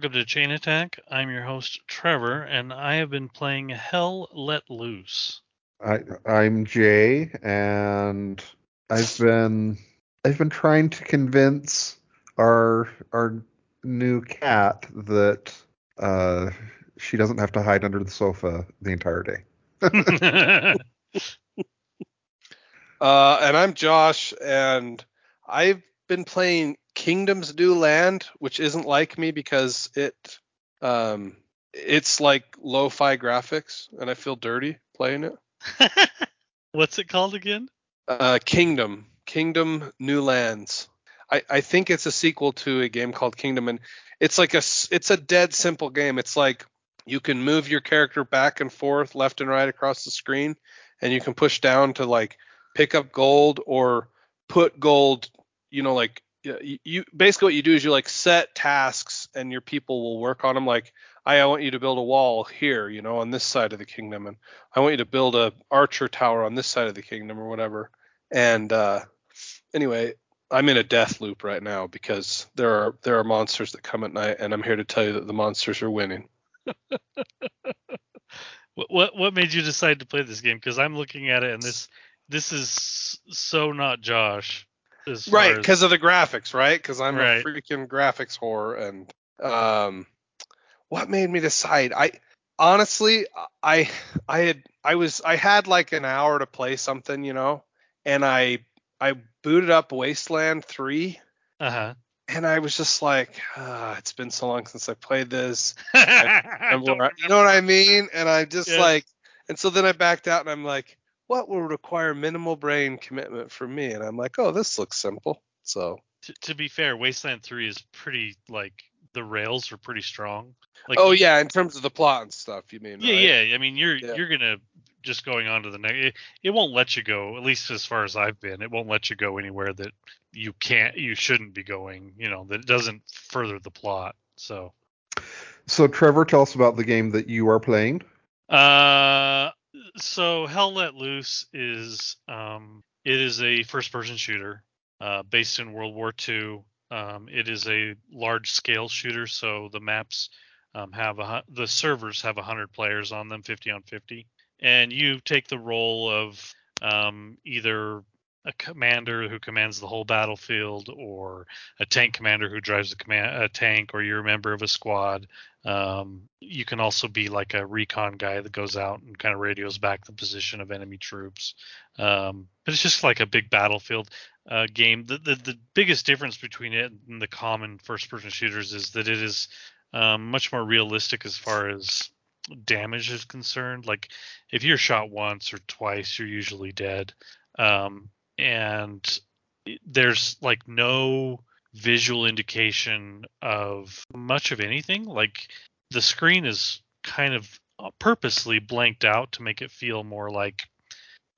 Welcome to Chain Attack. I'm your host, Trevor, and I have been playing Hell Let Loose. I, I'm Jay, and I've been I've been trying to convince our our new cat that uh, she doesn't have to hide under the sofa the entire day. Uh, and I'm Josh, and I've been playing Kingdom's New Land, which isn't like me because it um, it's like lo-fi graphics, and I feel dirty playing it. What's it called again? Uh, Kingdom, Kingdom New Lands. I, I think it's a sequel to a game called Kingdom, and it's like a it's a dead simple game. It's like you can move your character back and forth, left and right across the screen, and you can push down to like pick up gold or put gold. You know, like you, you basically what you do is you like set tasks, and your people will work on them. Like I, I want you to build a wall here, you know, on this side of the kingdom, and I want you to build a archer tower on this side of the kingdom or whatever. And uh, anyway, I'm in a death loop right now because there are there are monsters that come at night, and I'm here to tell you that the monsters are winning. What what, what made you decide to play this game? Because I'm looking at it, and this this is so not Josh. As Right, as- because of the graphics, right? Because I'm Right. a freaking graphics whore, and um, what made me decide? I honestly, I I had I was I had like an hour to play something, you know, and I I booted up Wasteland Three, uh-huh. and I was just like, ah, it's been so long since I played this. I remember don't where I- you know what I mean? And I just Yes. like, and so then I backed out and I'm like, what will require minimal brain commitment from me? And I'm like, oh, this looks simple. So to, to be fair, Wasteland 3 is pretty like the rails are pretty strong. Like oh yeah, in terms of the plot and stuff, you mean? yeah, right? yeah. I mean, you're Yeah. you're gonna just going on to the next. It, it won't let you go. At least as far as I've been, it won't let you go anywhere that you can't, you shouldn't be going. You know, that doesn't further the plot. So, So Trevor, tell us about the game that you are playing. uh, so Hell Let Loose is um, it is a first-person shooter, uh, based in World War II. Um, it is a large-scale shooter, so the maps um, have a the servers have 100 players on them 50 on 50 and you take the role of um, either a commander who commands the whole battlefield or a tank commander who drives a, command, a tank or you're a member of a squad um, you can also be like a recon guy that goes out and kind of radios back the position of enemy troops um, but it's just like a big battlefield uh, game the, the the biggest difference between it and the common first person shooters is that it is um, much more realistic as far as damage is concerned. Like if you're shot once or twice, you're usually dead. Um, and there's like no visual indication of much of anything. Like the screen is kind of purposely blanked out to make it feel more like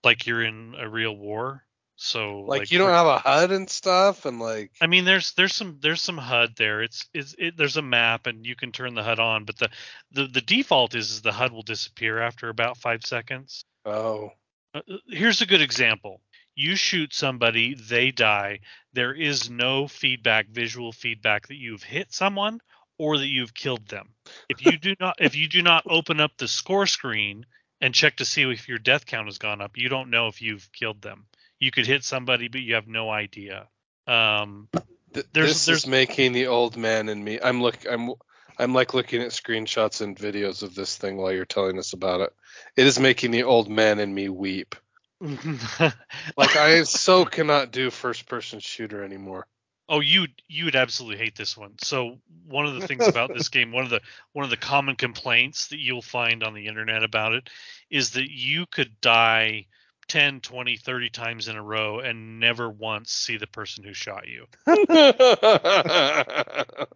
like you're in a real war. So Like, you don't have a HUD and stuff, and like, I mean, there's there's some there's some HUD there. It's it's it, there's a map and you can turn the HUD on, but the the, the default is, is the HUD will disappear after about five seconds. oh, Uh, uh, here's a good example. You shoot somebody, they die. There is no feedback, visual feedback that you've hit someone or that you've killed them. If you do not if you do not open up the score screen and check to see if your death count has gone up, you don't know if you've killed them. You could hit somebody, but you have no idea. Um, th- There's- this there's- is making the old man in me. I'm look. I'm I'm like looking at screenshots and videos of this thing while you're telling us about it. It is making the old man in me weep. Like I so cannot do first person shooter anymore. Oh, you you would absolutely hate this one. So one of the things about this game, one of the one of the common complaints that you'll find on the internet about it is that you could die 10, 20, 30 times in a row and never once see the person who shot you.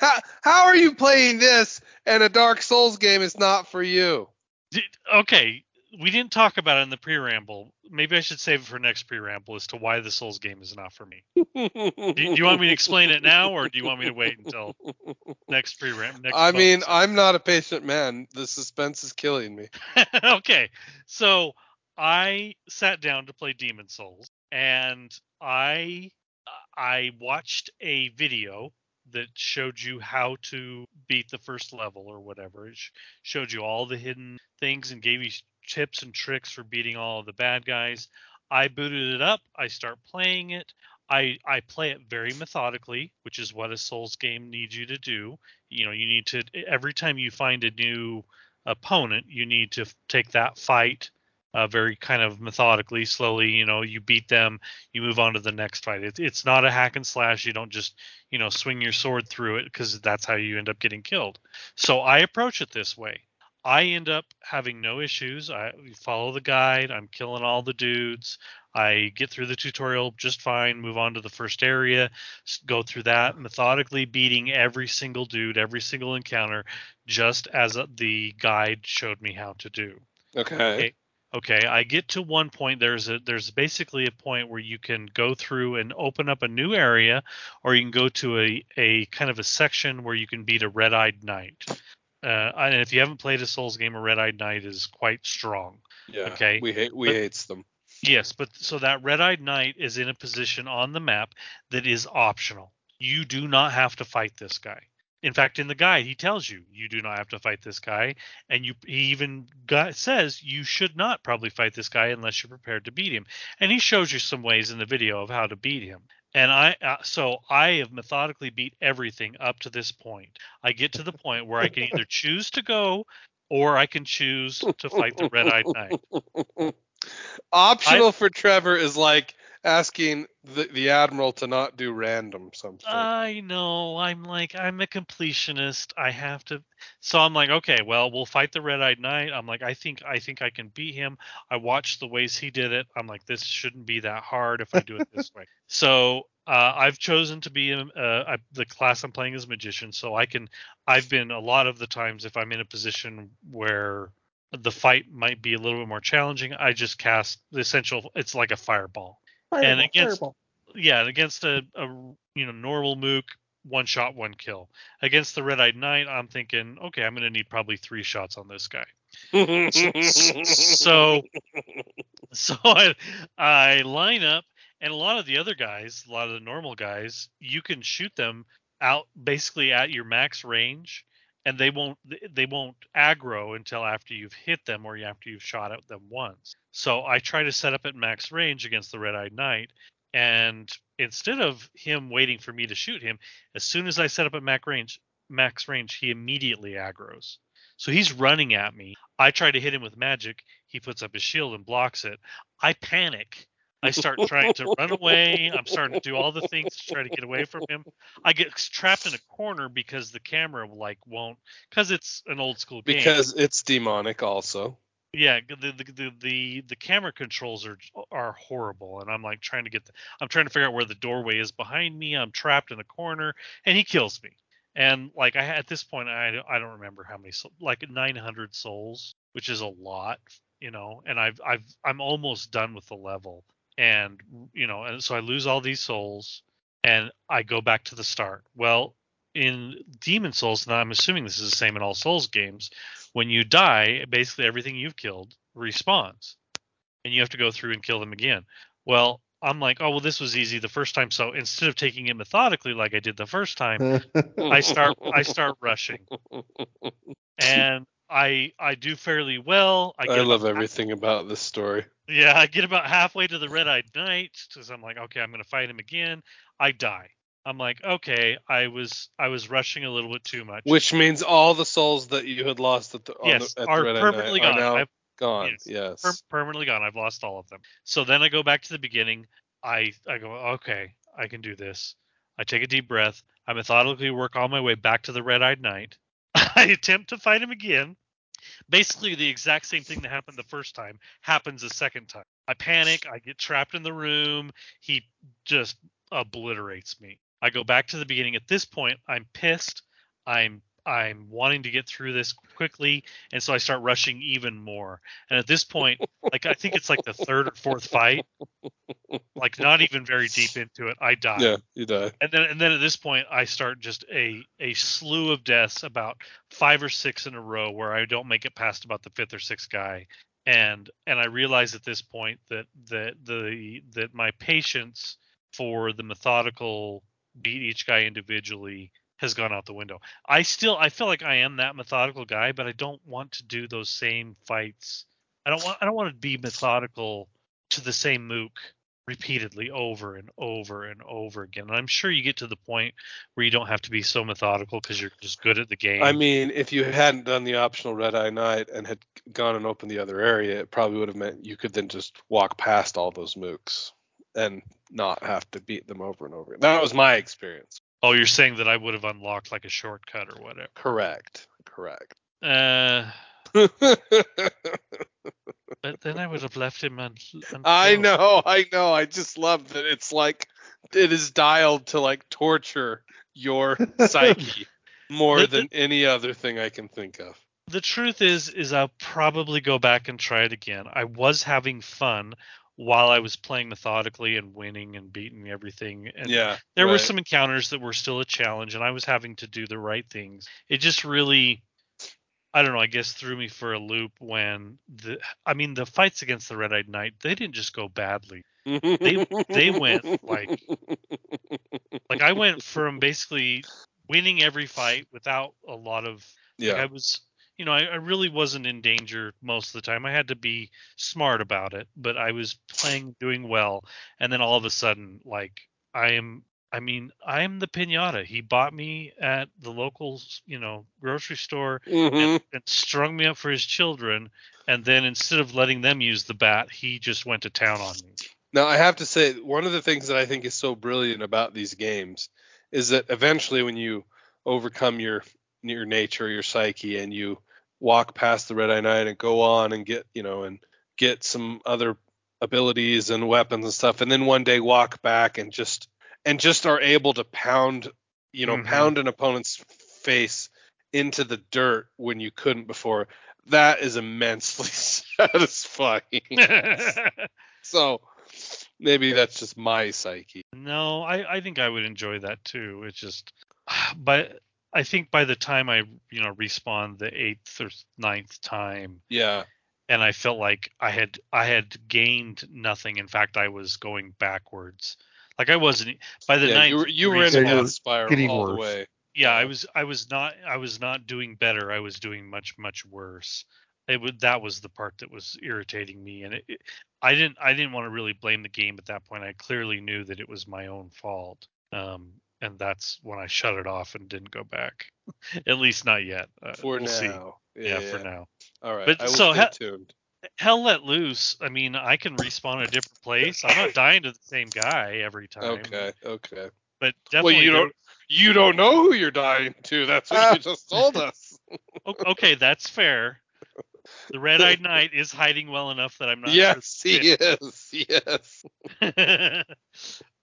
how, how are you playing this and a Dark Souls game is not for you? Okay, we didn't talk about it in the pre-ramble. Maybe I should save it for next pre-ramble as to why the Souls game is not for me. Do, do you want me to explain it now, or do you want me to wait until next pre-ramble? Next I mean, bonus? I'm not a patient man. The suspense is killing me. okay, so I sat down to play Demon's Souls, and I I watched a video that showed you how to beat the first level or whatever. It showed you all the hidden things and gave you tips and tricks for beating all of the bad guys. I booted it up. I start playing it. I I play it very methodically, which is what a Souls game needs you to do. You know, you need to every time you find a new opponent, you need to take that fight uh, very kind of methodically, slowly. You know, you beat them, you move on to the next fight. It, it's not a hack and slash. You don't just you know swing your sword through it because that's how you end up getting killed. So I approach it this way. I end up having no issues. I follow the guide. I'm killing all the dudes. I get through the tutorial just fine, move on to the first area, go through that methodically, beating every single dude, every single encounter, just as the guide showed me how to do. Okay. Okay. Okay, I get to one point. There's a there's basically a point where you can go through and open up a new area, or you can go to a a kind of a section where you can beat a red-eyed knight. Uh, and if you haven't played a Souls game, a red-eyed knight is quite strong. Yeah. Okay, We hate we but- hates them. Yes, but so that red-eyed knight is in a position on the map that is optional. You do not have to fight this guy. In fact, in the guide, he tells you you do not have to fight this guy, and you he even got, says you should not probably fight this guy unless you're prepared to beat him. And he shows you some ways in the video of how to beat him. And I uh, so I have methodically beat everything up to this point. I get to the point where I can either choose to go or I can choose to fight the red-eyed knight. Optional for Trevor is like asking the, the admiral to not do random something. I know. I'm like I'm a completionist. I have to. So I'm like, okay, well, we'll fight the red-eyed knight. I'm like, I think I think I can beat him. I watched the ways he did it. I'm like, this shouldn't be that hard if I do it this way. So uh, I've chosen to be uh, I, the class I'm playing is magician. So I can. I've been a lot of the times if I'm in a position where the fight might be a little bit more challenging, I just cast the essential. It's like a fireball. And against- yeah, against a, a you know normal mook, one shot, one kill. Against the red eyed knight, I'm thinking, okay, I'm gonna need probably three shots on this guy. So so I, I line up, and a lot of the other guys, a lot of the normal guys, you can shoot them out basically at your max range, and they won't they won't aggro until after you've hit them or after you've shot at them once. So I try to set up at max range against the red eyed knight, and instead of him waiting for me to shoot him, as soon as I set up at max range, max range, he immediately aggroes. So he's running at me. I try to hit him with magic. He puts up his shield and blocks it. I panic. I start trying to run away. I'm starting to do all the things to try to get away from him. I get trapped in a corner because the camera like won't because it's an old school game. because it's demonic also. Yeah, the the, the the the camera controls are are horrible, and I'm like trying to get the I'm trying to figure out where the doorway is behind me. I'm trapped in a corner, and he kills me. And like I at this point, I don't- I don't remember how many like 900 souls, which is a lot, you know. And I've I've I'm almost done with the level, and you know, and so I lose all these souls, and I go back to the start. Well, in Demon's Souls, and I'm assuming this is the same in all Souls games when you die, basically everything you've killed respawns, and you have to go through and kill them again. Well, I'm like, oh well, this was easy the first time, so instead of taking it methodically like I did the first time, I start I start rushing, and I I do fairly well. I, I, love everything about this story. Yeah, I get about halfway to the Red Eyed Knight because I'm like, okay, I'm gonna fight him again. I die. I'm like, okay, I was I was rushing a little bit too much. Which means all the souls that you had lost at the, on yes, the, at are the Red permanently gone. are now I've gone. yes, Yes. per- permanently gone. I've lost all of them. So then I go back to the beginning. I I go, okay, I can do this. I take a deep breath. I methodically work all my way back to the red-eyed knight. I attempt to fight him again. Basically, the exact same thing that happened the first time happens a second time. I panic. I get trapped in the room. He just obliterates me. I go back to the beginning. At this point, I'm pissed. I'm I'm wanting to get through this quickly, and so I start rushing even more. And at this point, like I think it's like the third or fourth fight, like not even very deep into it, I die. Yeah, you die. And then and then at this point, I start just a a slew of deaths, about five or six in a row, where I don't make it past about the fifth or sixth guy. And and I realize at this point that that the that my patience for the methodical beat each guy individually has gone out the window. I still I feel like I am that methodical guy, but I don't want to do those same fights. I don't want I don't want to be methodical to the same mook repeatedly over and over and over again. And I'm sure you get to the point where you don't have to be so methodical because you're just good at the game. I mean, if you hadn't done the optional Red Eye Knight and had gone and opened the other area, it probably would have meant you could then just walk past all those mooks and not have to beat them over and over. again. That was my experience. Oh, you're saying that I would have unlocked like a shortcut or whatever. Correct. Correct. Uh, but then I would have left him un- I know, I know. I just love that it's like it is dialed to like torture your psyche more the- than any other thing I can think of. the truth is is I'll probably go back and try it again. I was having fun while I was playing methodically and winning and beating everything. And yeah. there were some encounters that were still a challenge and I was having to do the right things. It just really I don't know, I guess threw me for a loop when the I mean the fights against the Red-Eyed Knight, they didn't just go badly. they- they went, like- Like I went from basically winning every fight without a lot of Like, yeah. I was, you know, I, I really wasn't in danger most of the time. I had to be smart about it, but I was playing, doing well, and then all of a sudden, like I am, I mean, I am the pinata. He bought me at the local, you know, grocery store Mhm. and, and strung me up for his children, and then instead of letting them use the bat, he just went to town on me. Now I have to say one of the things that I think is so brilliant about these games is that eventually when you overcome your your nature, your psyche, and you walk past the Red Eye Knight and go on and get you know and get some other abilities and weapons and stuff, and then one day walk back and just and just are able to pound you know Mhm. pound an opponent's face into the dirt when you couldn't before. That is immensely satisfying. So maybe that's just my psyche. No, I, I think I would enjoy that too. It's just, but I think by the time I, you know, respawned the eighth or ninth time, Yeah. and I felt like I had I had gained nothing. In fact, I was going backwards. Like I wasn't by the yeah ninth. you were you were in a respawn- respawn- death spiral getting all the worse. way. yeah, I was I was not I was not doing better. I was doing much much worse. It would that was the part that was irritating me, and it, it, I didn't I didn't want to really blame the game at that point. I clearly knew that it was my own fault, um, and that's when I shut it off and didn't go back. at least not yet. Uh, For we'll now. see. Yeah, Yeah, for now. All right. But I so stay ha- tuned. Hell let loose. I mean, I can respawn a different place. I'm not dying to the same guy every time. Okay. Okay. But definitely, Well, you don't you don't know who you're dying to. That's what you just told us. okay, that's fair. The red-eyed knight is hiding well enough that I'm not. sure yes, he is. Yes.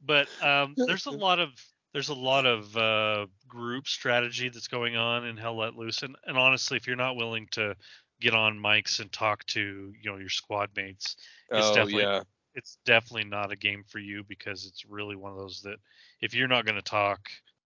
but um, there's a lot of there's a lot of uh, group strategy that's going on in Hell Let Loose, and, and honestly, if you're not willing to get on mics and talk to you know your squad mates, It's oh definitely- yeah. it's definitely not a game for you because it's really one of those that if you're not going to talk,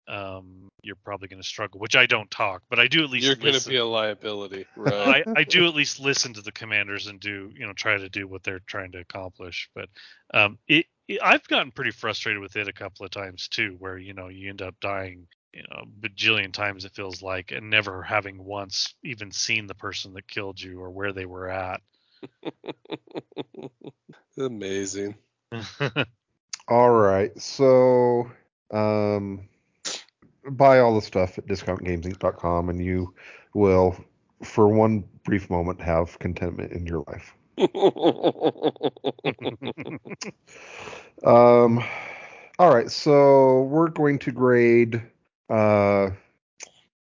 um, you're probably going to struggle. Which I don't talk, but I do at least You're going to be a liability, right? I, I do at least listen to the commanders and do you know try to do what they're trying to accomplish. But um, it I've gotten pretty frustrated with it a couple of times too, where you know you end up dying you know bajillion times it feels like, and never having once even seen the person that killed you or where they were at. Amazing. All right. So um, buy all the stuff at discountgamesinc.com, and you will, for one brief moment, have contentment in your life. Um, all right, so we're going to grade uh,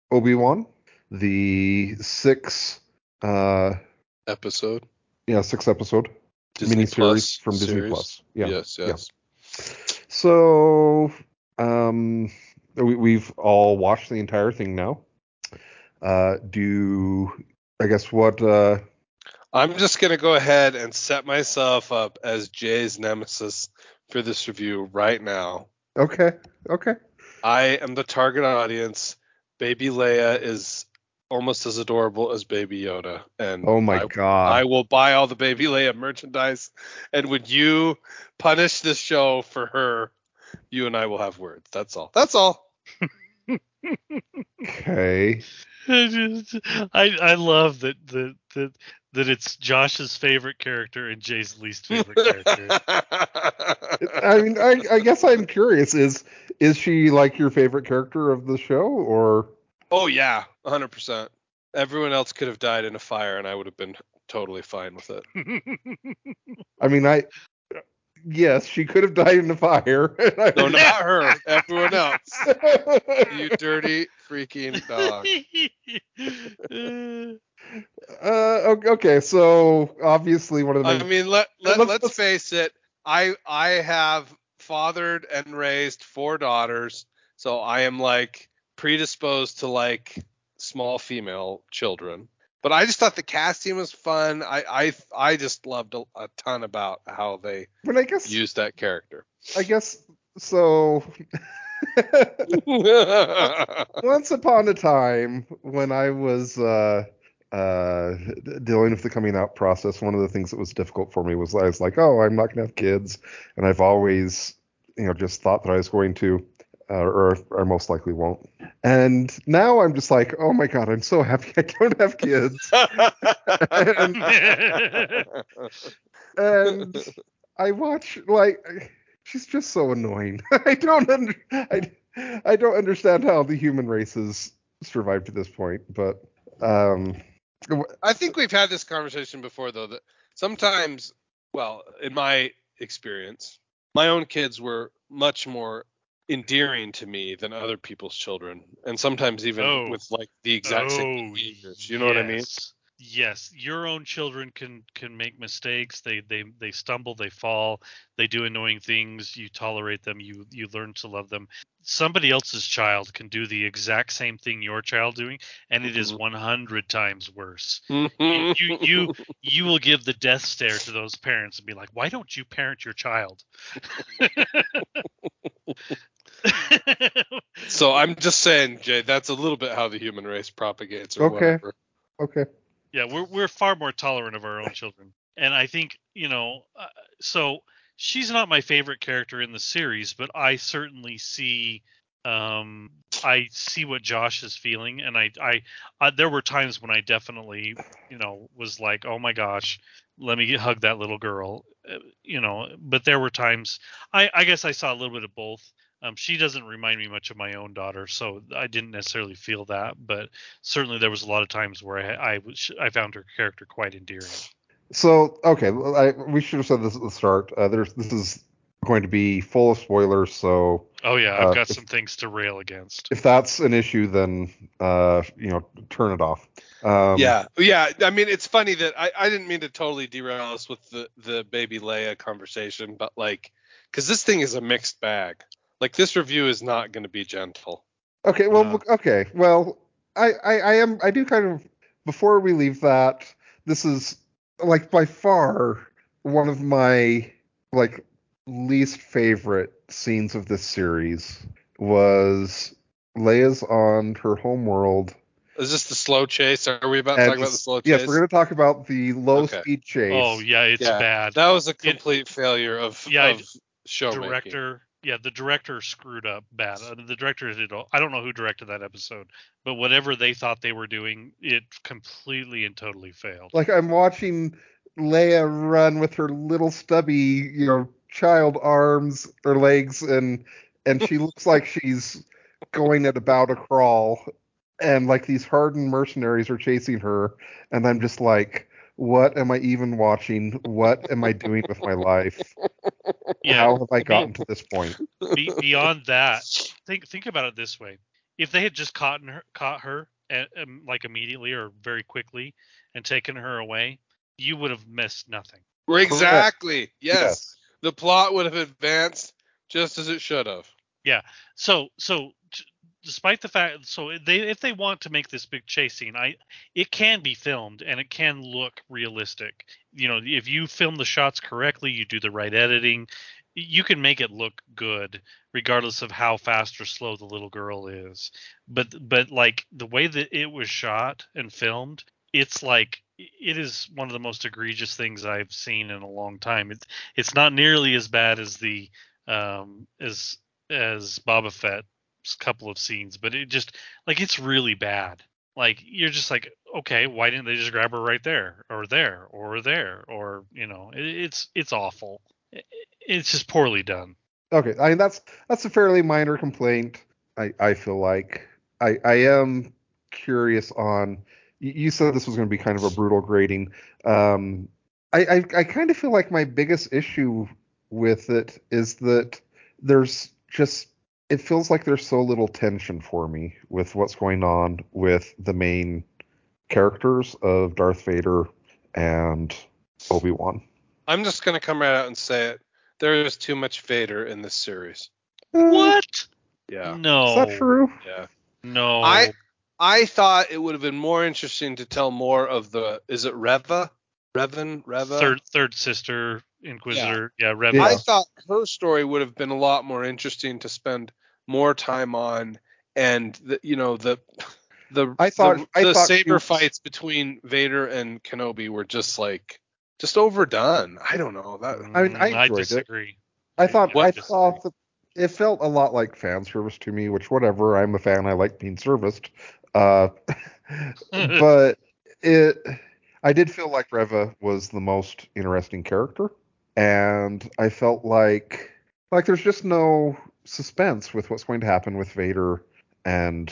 Obi Wan, the six, uh, Episode. yeah, six episode Disney miniseries Plus from Disney series. Plus. Yeah. Yes. yeah. Yes. So, um, we, we've all watched the entire thing now. Uh, do I guess what? Uh, I'm just gonna go ahead and set myself up as Jay's nemesis for this review right now. okay, okay. I am the target audience. Baby Leia is almost as adorable as Baby Yoda, and Oh my I, god. I will buy all the Baby Leia merchandise. And when you punish this show for her, you and I will have words. That's all. That's all. okay. I just I I love that that that that it's Josh's favorite character and Jay's least favorite character. I mean, I, I guess I'm curious. Is is she like your favorite character of the show, or oh yeah, 100%. Everyone else could have died in a fire, and I would have been totally fine with it. I mean, I yes, she could have died in the fire. No, not her. Everyone else. You dirty freaking dog. uh, okay, so obviously one of the I mean, let, let Let's- let's let's- face it. I I have fathered and raised four daughters, so I am like predisposed to like small female children. But I just thought the casting was fun. I I I just loved a, a ton about how they but I guess used that character. I guess so. Once upon a time, when I was uh, uh, dealing with the coming out process, one of the things that was difficult for me was I was like, oh, I'm not going to have kids, and I've always, you know, just thought that I was going to, uh, or I most likely won't. And now I'm just like, oh my god, I'm so happy I don't have kids. and, and I watch like she's just so annoying. I don't under, I, I don't understand how the human race has survived to this point, but um I think we've had this conversation before, though, that sometimes, well, in my experience, my own kids were much more endearing to me than other people's children, and sometimes even Oh. with like the exact same Oh, behaviors. You know what I mean? yes. Yes, your own children can can make mistakes. They they they stumble, they fall, they do annoying things. You tolerate them. You you learn to love them. Somebody else's child can do the exact same thing your child doing, and it is Mhm. 100 times worse. You, you you you will give the death stare to those parents and be like, "Why don't you parent your child?" so I'm just saying, Jay, that's a little bit how the human race propagates, or Okay. whatever. okay. yeah we're we're far more tolerant of our own children and i think you know uh, so she's not my favorite character in the series but i certainly see um i see what josh is feeling and i i, I there were times when i definitely you know was like oh my gosh let me hug that little girl uh, you know but there were times i i guess i saw a little bit of both um, she doesn't remind me much of my own daughter, so I didn't necessarily feel that. But certainly, there was a lot of times where I I, was, I found her character quite endearing. So okay, I, we should have said this at the start. Uh, there's this is going to be full of spoilers, so Oh yeah, I've Uh, got if- some things to rail against. if that's an issue, then uh, you know, turn it off. Um, yeah, yeah. I mean, it's funny that I, I didn't mean to totally derail us with the the baby Leia conversation, but like, because this thing is a mixed bag. Like this review is not going to be gentle. Okay, well, Uh. okay, well, I, I, I am, I do kind of. Before we leave that, this is like by far one of my like least favorite scenes of this series was Leia's on her home world. Is this the slow chase? Are we about to and talk about the slow chase? yes, we're going to talk about the low Okay. speed chase. Oh yeah, it's Yeah, bad. That was a complete failure of, Yeah, of show director, yeah, the director screwed up bad. Uh, the director did. all- I don't know who directed that episode, but whatever they thought they were doing, it completely and totally failed. Like I'm watching Leia run with her little stubby, you know, child arms or legs, and and she looks like she's going at about a crawl, and like these hardened mercenaries are chasing her, and I'm just like, what am I even watching? What am I doing with my life? Yeah. How have I gotten to this point? Be, beyond that, think think about it this way: if they had just caught her, caught her, uh, um, like immediately or very quickly, and taken her away, you would have missed nothing. Exactly. Yes. The plot would have advanced just as it should have. Yeah. So so t- despite the fact so they if they want to make this big chase scene, I it can be filmed and it can look realistic. You know, if you film the shots correctly, you do the right editing, you can make it look good regardless of how fast or slow the little girl is. But but like the way that it was shot and filmed, it's like it is one of the most egregious things I've seen in a long time. It's it's not nearly as bad as the um as as Boba Fett's couple of scenes, but it just like it's really bad. Like you're just like, okay, why didn't they just grab her right there or there or there or you know, it, it's it's awful. It, it's just poorly done. Okay, I mean that's that's a fairly minor complaint. I I feel like I I am curious on. You said this was going to be kind of a brutal grading. Um, I I, I kind of feel like my biggest issue with it is that there's just it feels like there's so little tension for me with what's going on with the main characters of Darth Vader and Obi Wan. I'm just gonna come right out and say it. There is too much Vader in this series. Uh, what? Yeah. No. Is that true? Yeah. No. I I thought it would have been more interesting to tell more of the is it Reva? Revan? Reva? third third sister Inquisitor. Yeah, Rev. Yeah. I thought her story would have been a lot more interesting to spend more time on, and the, you know the the I thought- the, I the thought saber was- fights between Vader and Kenobi were just like just overdone. I don't know that. I mean, I Mm, enjoyed it. disagree. I thought What? I thought that it felt a lot like fan service to me, which whatever. I'm a fan. I like being serviced. Uh, but it, I did feel like Reva was the most interesting character, and I felt like like there's just no suspense with what's going to happen with Vader and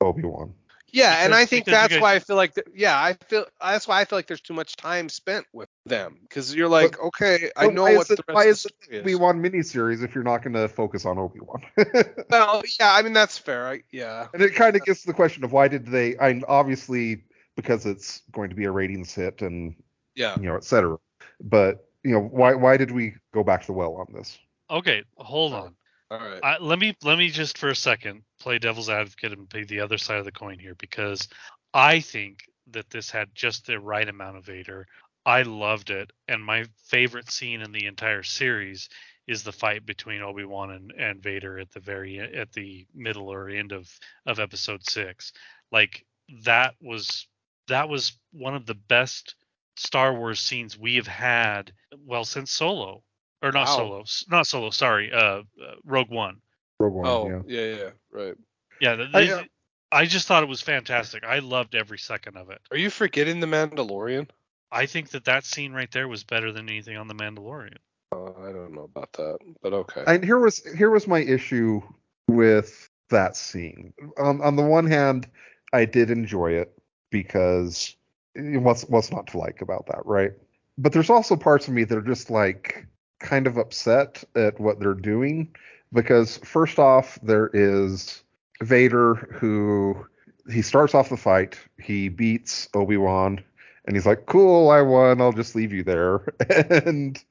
Obi Wan. Yeah, and I think that's why I feel like th- yeah, I feel that's why I feel like there's too much time spent with them because you're like, okay, I know why what is it- the why is the Obi is. Wan miniseries if you're not going to focus on Obi Wan. Well, yeah, I mean that's fair. I, yeah, And it kind of gets to the question of why did they? I obviously because it's going to be a ratings hit and yeah. you know et cetera. But you know why why did we go back to the well on this? Okay, hold on. All right. I, let me let me just for a second play devil's advocate and play the other side of the coin here because I think that this had just the right amount of Vader. I loved it, and my favorite scene in the entire series is the fight between Obi Wan and, and Vader at the very at the middle or end of of Episode Six. Like that was that was one of the best Star Wars scenes we have had well since Solo or not Wow. Solo, not Solo. Sorry, uh, uh Rogue One. Rogue One. oh, yeah. yeah. yeah, right. Yeah, the, I, uh, I just thought it was fantastic. I loved every second of it. Are you forgetting the Mandalorian? I think that that scene right there was better than anything on the Mandalorian. Uh, I don't know about that, but okay. And here was here was my issue with that scene. On on the one hand, I did enjoy it because Eh, what's what's not to like about that, right? But there's also parts of me that are just like kind of upset at what they're doing because first off, there is Vader who he starts off the fight, he beats Obi-Wan and he's like, "Cool, I won. I'll just leave you there." and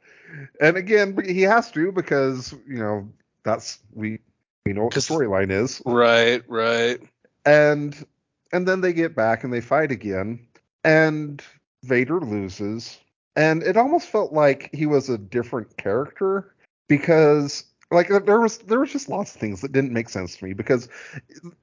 and again, he has to because you know that's we we know what the storyline is. right, right. And and then they get back and they fight again, and Vader loses, and it almost felt like he was a different character because like there was there was just lots of things that didn't make sense to me because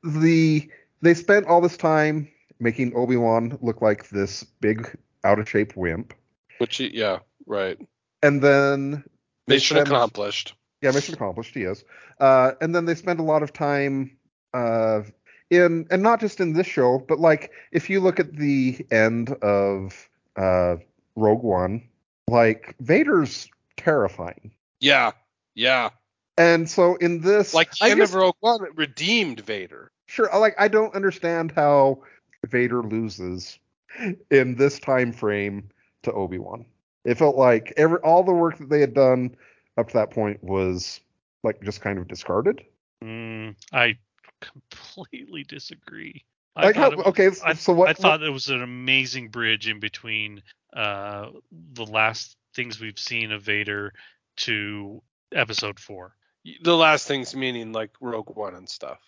the they spent all this time making Obi-Wan look like this big out of shape wimp Which, he- yeah, right. and then Mission spend- accomplished. Yeah, mission accomplished. He is. Uh, and then they spend a lot of time uh, in, and not just in this show, but like if you look at the end of uh, Rogue One, like Vader's terrifying. Yeah, yeah. And so in this, Like I Ken guess- of Rogue One redeemed Vader. sure, like I don't understand how Vader loses in this time frame to Obi Wan. It felt like every all the work that they had done up to that point was like just kind of discarded. Mm, I completely disagree. I Like how, thought it was- okay, I, so what? I thought it was an amazing bridge in between uh, the last things we've seen of Vader to Episode Four. The last things meaning like Rogue One and stuff.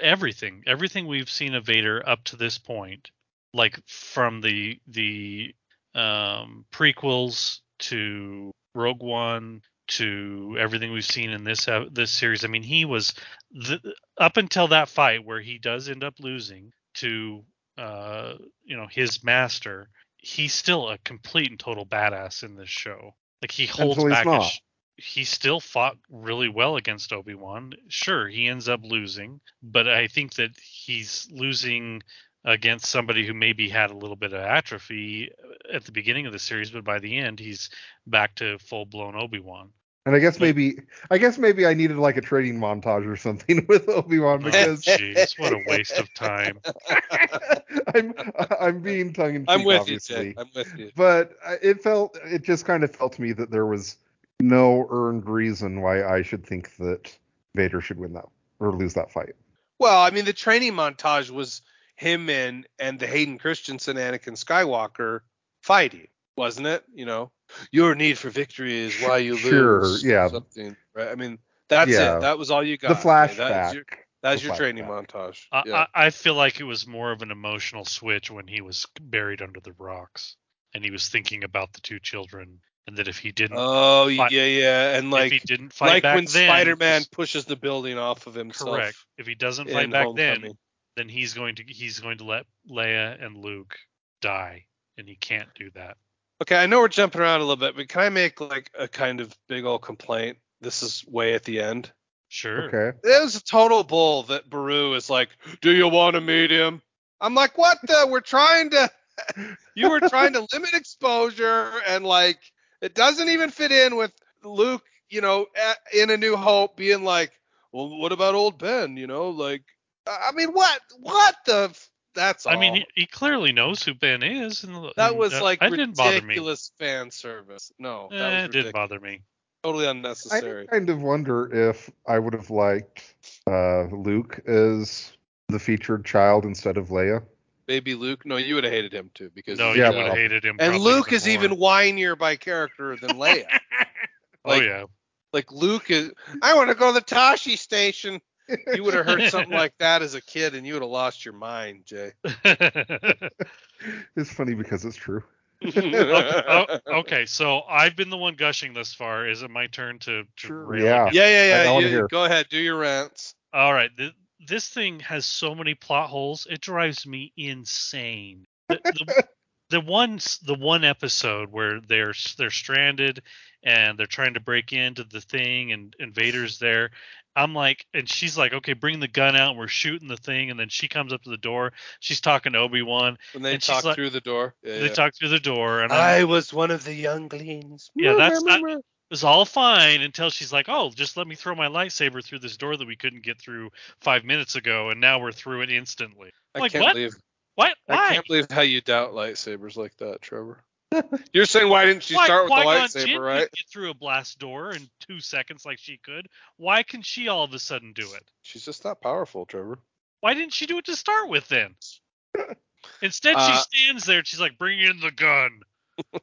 Everything, everything we've seen of Vader up to this point, like from the the um, prequels to Rogue One to everything we've seen in this uh, this series. I mean, he was the, up until that fight where he does end up losing to uh, you know his master. He's still a complete and total badass in this show. Like he holds back. his- he still fought really well against Obi Wan. Sure, he ends up losing, but I think that he's losing against somebody who maybe had a little bit of atrophy at the beginning of the series, but by the end he's back to full blown Obi Wan. And I guess maybe I guess maybe I needed like a training montage or something with Obi Wan oh, because Jeez, what a waste of time. I'm I'm being tongue in cheek, I'm with obviously. you, Jay. I'm with you. but it felt it just kind of felt to me that there was no earned reason why I should think that Vader should win that or lose that fight. Well, I mean, the training montage was him and and the Hayden Christensen Anakin Skywalker fighting, wasn't it? You know, your need for victory is why you Sure, lose. yeah. Something, right? I mean, that's Yeah. it. That was all you got. the Okay, flashback. That's your, that's your training flashback. montage. I, yeah. I, I feel like it was more of an emotional switch when he was buried under the rocks and he was thinking about the two children and that if he didn't oh fight- yeah, yeah, and if like he didn't fight like back when then, Spider-Man just- pushes the building off of himself. correct. If he doesn't in fight back then, then he's going to he's going to let Leia and Luke die, and he can't do that. Okay, I know we're jumping around a little bit, but can I make like a kind of big old complaint? This is way at the end. Sure. Okay. It was a total bull that Beru is like, "Do you want to meet him?" I'm like, "What the? We're trying to. You were trying to limit exposure, and like, it doesn't even fit in with Luke. You know, at, in A New Hope, being like, "Well, what about old Ben?" You know, like, I I mean, what? What the? f- That's all. I mean, he, he clearly knows who Ben is, and that and was that- like that didn't bother me. ridiculous fan service. No, that Eh, was it didn't bother me. totally unnecessary. I kind of wonder if I would have liked uh, Luke as the featured child instead of Leia. Baby Luke. No, you would have hated him too because No, he's, you Yeah, would have hated him. And Luke is more. even whinier by character than Leia. oh yeah. like Luke is, I want to go to the Tosche station. You would have heard something like that as a kid, and you would have lost your mind, Jay. It's funny because it's true. oh, okay, so I've been the one gushing this far. Is it my turn to, to Sure, really yeah. get- Yeah, yeah, I- I yeah. you- Go ahead, do your rants. All right. Th- this thing has so many plot holes. It drives me insane. The, the, the one the one episode where they're they're stranded and they're trying to break into the thing and invaders there. I'm like, and she's like, okay, bring the gun out. And we're shooting the thing, and then she comes up to the door. She's talking to Obi Wan. When they And she's talk like- through the door. Yeah, They yeah. talk through the door, and I'm, I was one of the younglings. Yeah, that's not- it was all fine until she's like, oh, just let me throw my lightsaber through this door that we couldn't get through five minutes ago, and now we're through it instantly. I like, can't what? believe What? Why? I can't believe how you doubt lightsabers like that, Trevor. You're saying why didn't she Why- start with the lightsaber, Jinn right? could Get through a blast door in two seconds like she could. Why can she all of a sudden do it? She's just not powerful, Trevor. Why didn't she do it to start with then? Instead, Uh, she stands there. and She's like, "Bring in the gun."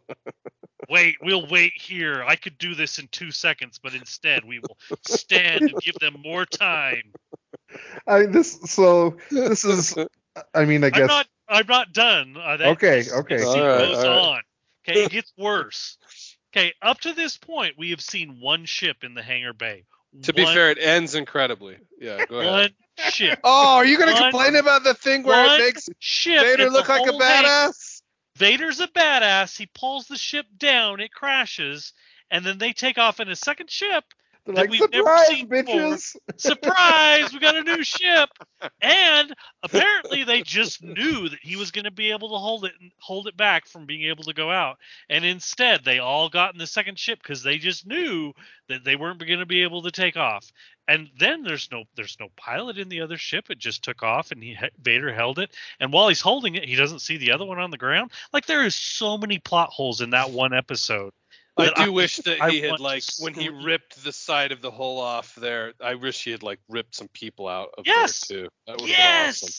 wait, we'll wait here. I could do this in two seconds, but instead, we will stand and give them more time. I mean, this so this is I mean I I'm guess not. I'm not done. Uh, that- Okay, okay. this All scene right, goes all right. on. Okay, it gets worse. Okay, up to this point, we have seen one ship in the hangar bay. To be fair, it ends incredibly. Yeah, go ahead. one ship. Oh, are you gonna complain about the thing where it makes ship. Vader look like a whole hangar. badass? Vader's a badass. He pulls the ship down. It crashes, and then they take off in a second ship They're that like, we've never surprise, seen before." bitches. surprise, we got a new ship. And apparently they just knew that he was going to be able to hold it hold it back from being able to go out. And instead they all got in the second ship cuz they just knew that they weren't going to be able to take off. And then there's no there's no pilot in the other ship. It just took off and he Vader held it. And while he's holding it, he doesn't see the other one on the ground. Like there is so many plot holes in that one episode. I do wish that I he had like when he ripped the side of the hull off there. I wish he had like ripped some people out of Yes! there too. That would have Yes. been awesome.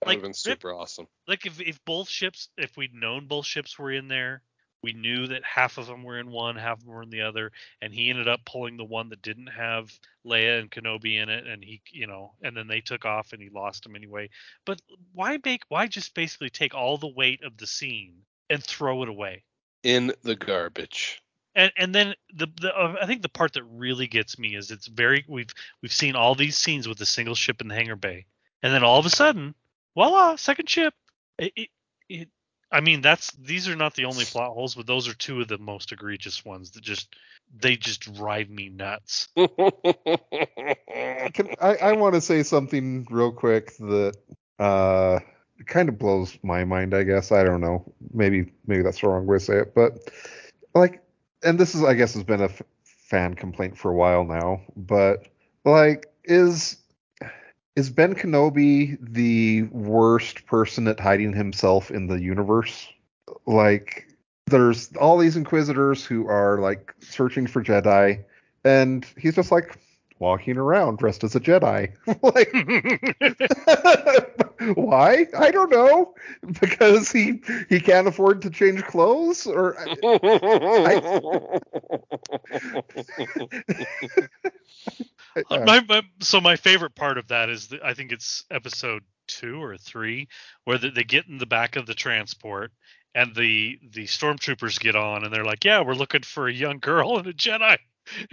That would Like, have been rip- super awesome. like if if both ships if we'd known both ships were in there we knew that half of them were in one half of them were in the other and he ended up pulling the one that didn't have leia and kenobi in it and he you know and then they took off and he lost them anyway but why make why just basically take all the weight of the scene and throw it away In the garbage. And and then the, the uh, I think the part that really gets me is it's very we've we've seen all these scenes with a single ship in the hangar bay, and then all of a sudden, voila, second ship. It, it, it I mean that's these are not the only plot holes, but those are two of the most egregious ones that just they just drive me nuts. Can, I, I want to say something real quick that uh kind of blows my mind. I guess I don't know. Maybe maybe that's the wrong way to say it, but like, and this is I guess has been a f- fan complaint for a while now. But like, is is Ben Kenobi the worst person at hiding himself in the universe? Like, there's all these Inquisitors who are like searching for Jedi, and he's just like walking around dressed as a Jedi. like, why? I don't know. Because he he can't afford to change clothes, or Uh, my, my, so my favorite part of that is the, I think it's episode two or three where they, they get in the back of the transport and the the stormtroopers get on and they're like, yeah, we're looking for a young girl and a Jedi.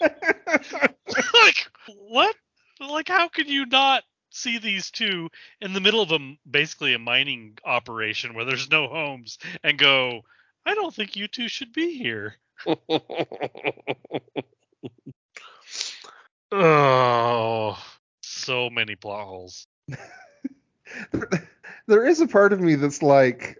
like what? Like how can you not see these two in the middle of a basically a mining operation where there's no homes and go, I don't think you two should be here. Oh, so many plot holes. there is a part of me that's like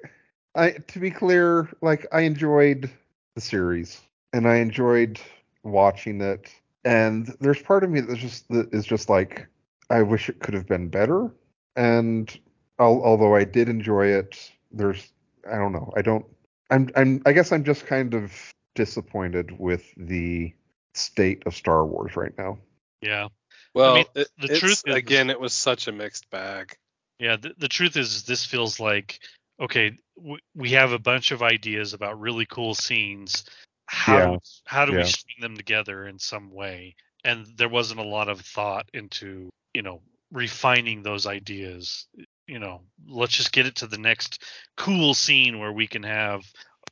I to be clear, like I enjoyed the series and I enjoyed watching it and there's part of me that's just that is just like I wish it could have been better and al- although I did enjoy it there's I don't know I don't I'm I'm I guess I'm just kind of disappointed with the state of Star Wars right now. Yeah. well, mean, it- the truth is- again, it was such a mixed bag. Yeah, the, the truth is, this feels like okay. W- we have a bunch of ideas about really cool scenes. How Yeah, do, how do yeah. we string them together in some way? And there wasn't a lot of thought into you know refining those ideas. You know, let's just get it to the next cool scene where we can have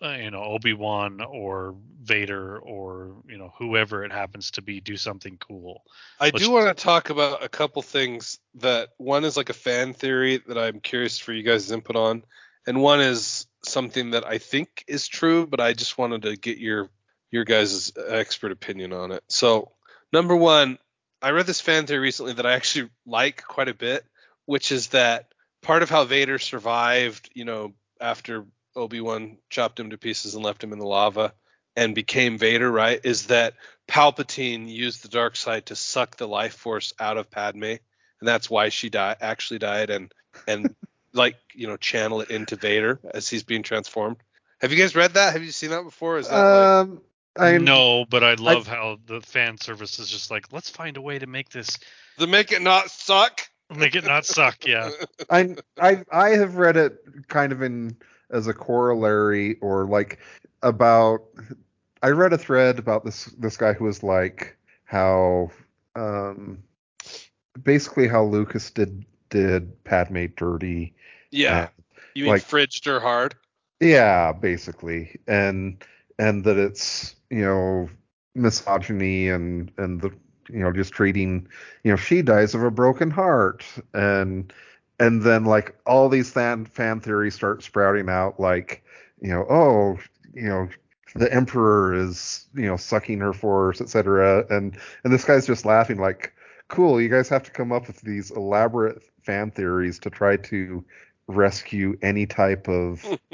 uh, you know Obi Wan or Vader or you know whoever it happens to be do something cool. I Let's- do want to talk about a couple things that one is like a fan theory that I'm curious for you guys' input on, and one is something that I think is true, but I just wanted to get your your guys' expert opinion on it. So, number one, I read this fan theory recently that I actually like quite a bit, which is that part of how Vader survived, you know, after Obi-Wan chopped him to pieces and left him in the lava and became Vader, right, is that Palpatine used the dark side to suck the life force out of Padme, and that's why she died actually died and and like, you know, channel it into Vader as he's being transformed. Have you guys read that? Have you seen that before? Is that like Um I no, but I love how the fan service is just like, let's find a way to make this the make it not suck? make it not suck. Yeah. I I I have read it kind of in as a corollary or like about I read a thread about this this guy who was like how um basically how Lucas did did Padme dirty. yeah. You mean like- fridged her hard? Yeah, basically. And and that it's, you know, misogyny and and the you know, just treating, you know, she dies of a broken heart and and then like all these fan fan theories start sprouting out like, you know, oh, you know, the emperor is you know sucking her force, etc. And and this guy's just laughing like, cool. You guys have to come up with these elaborate fan theories to try to rescue any type of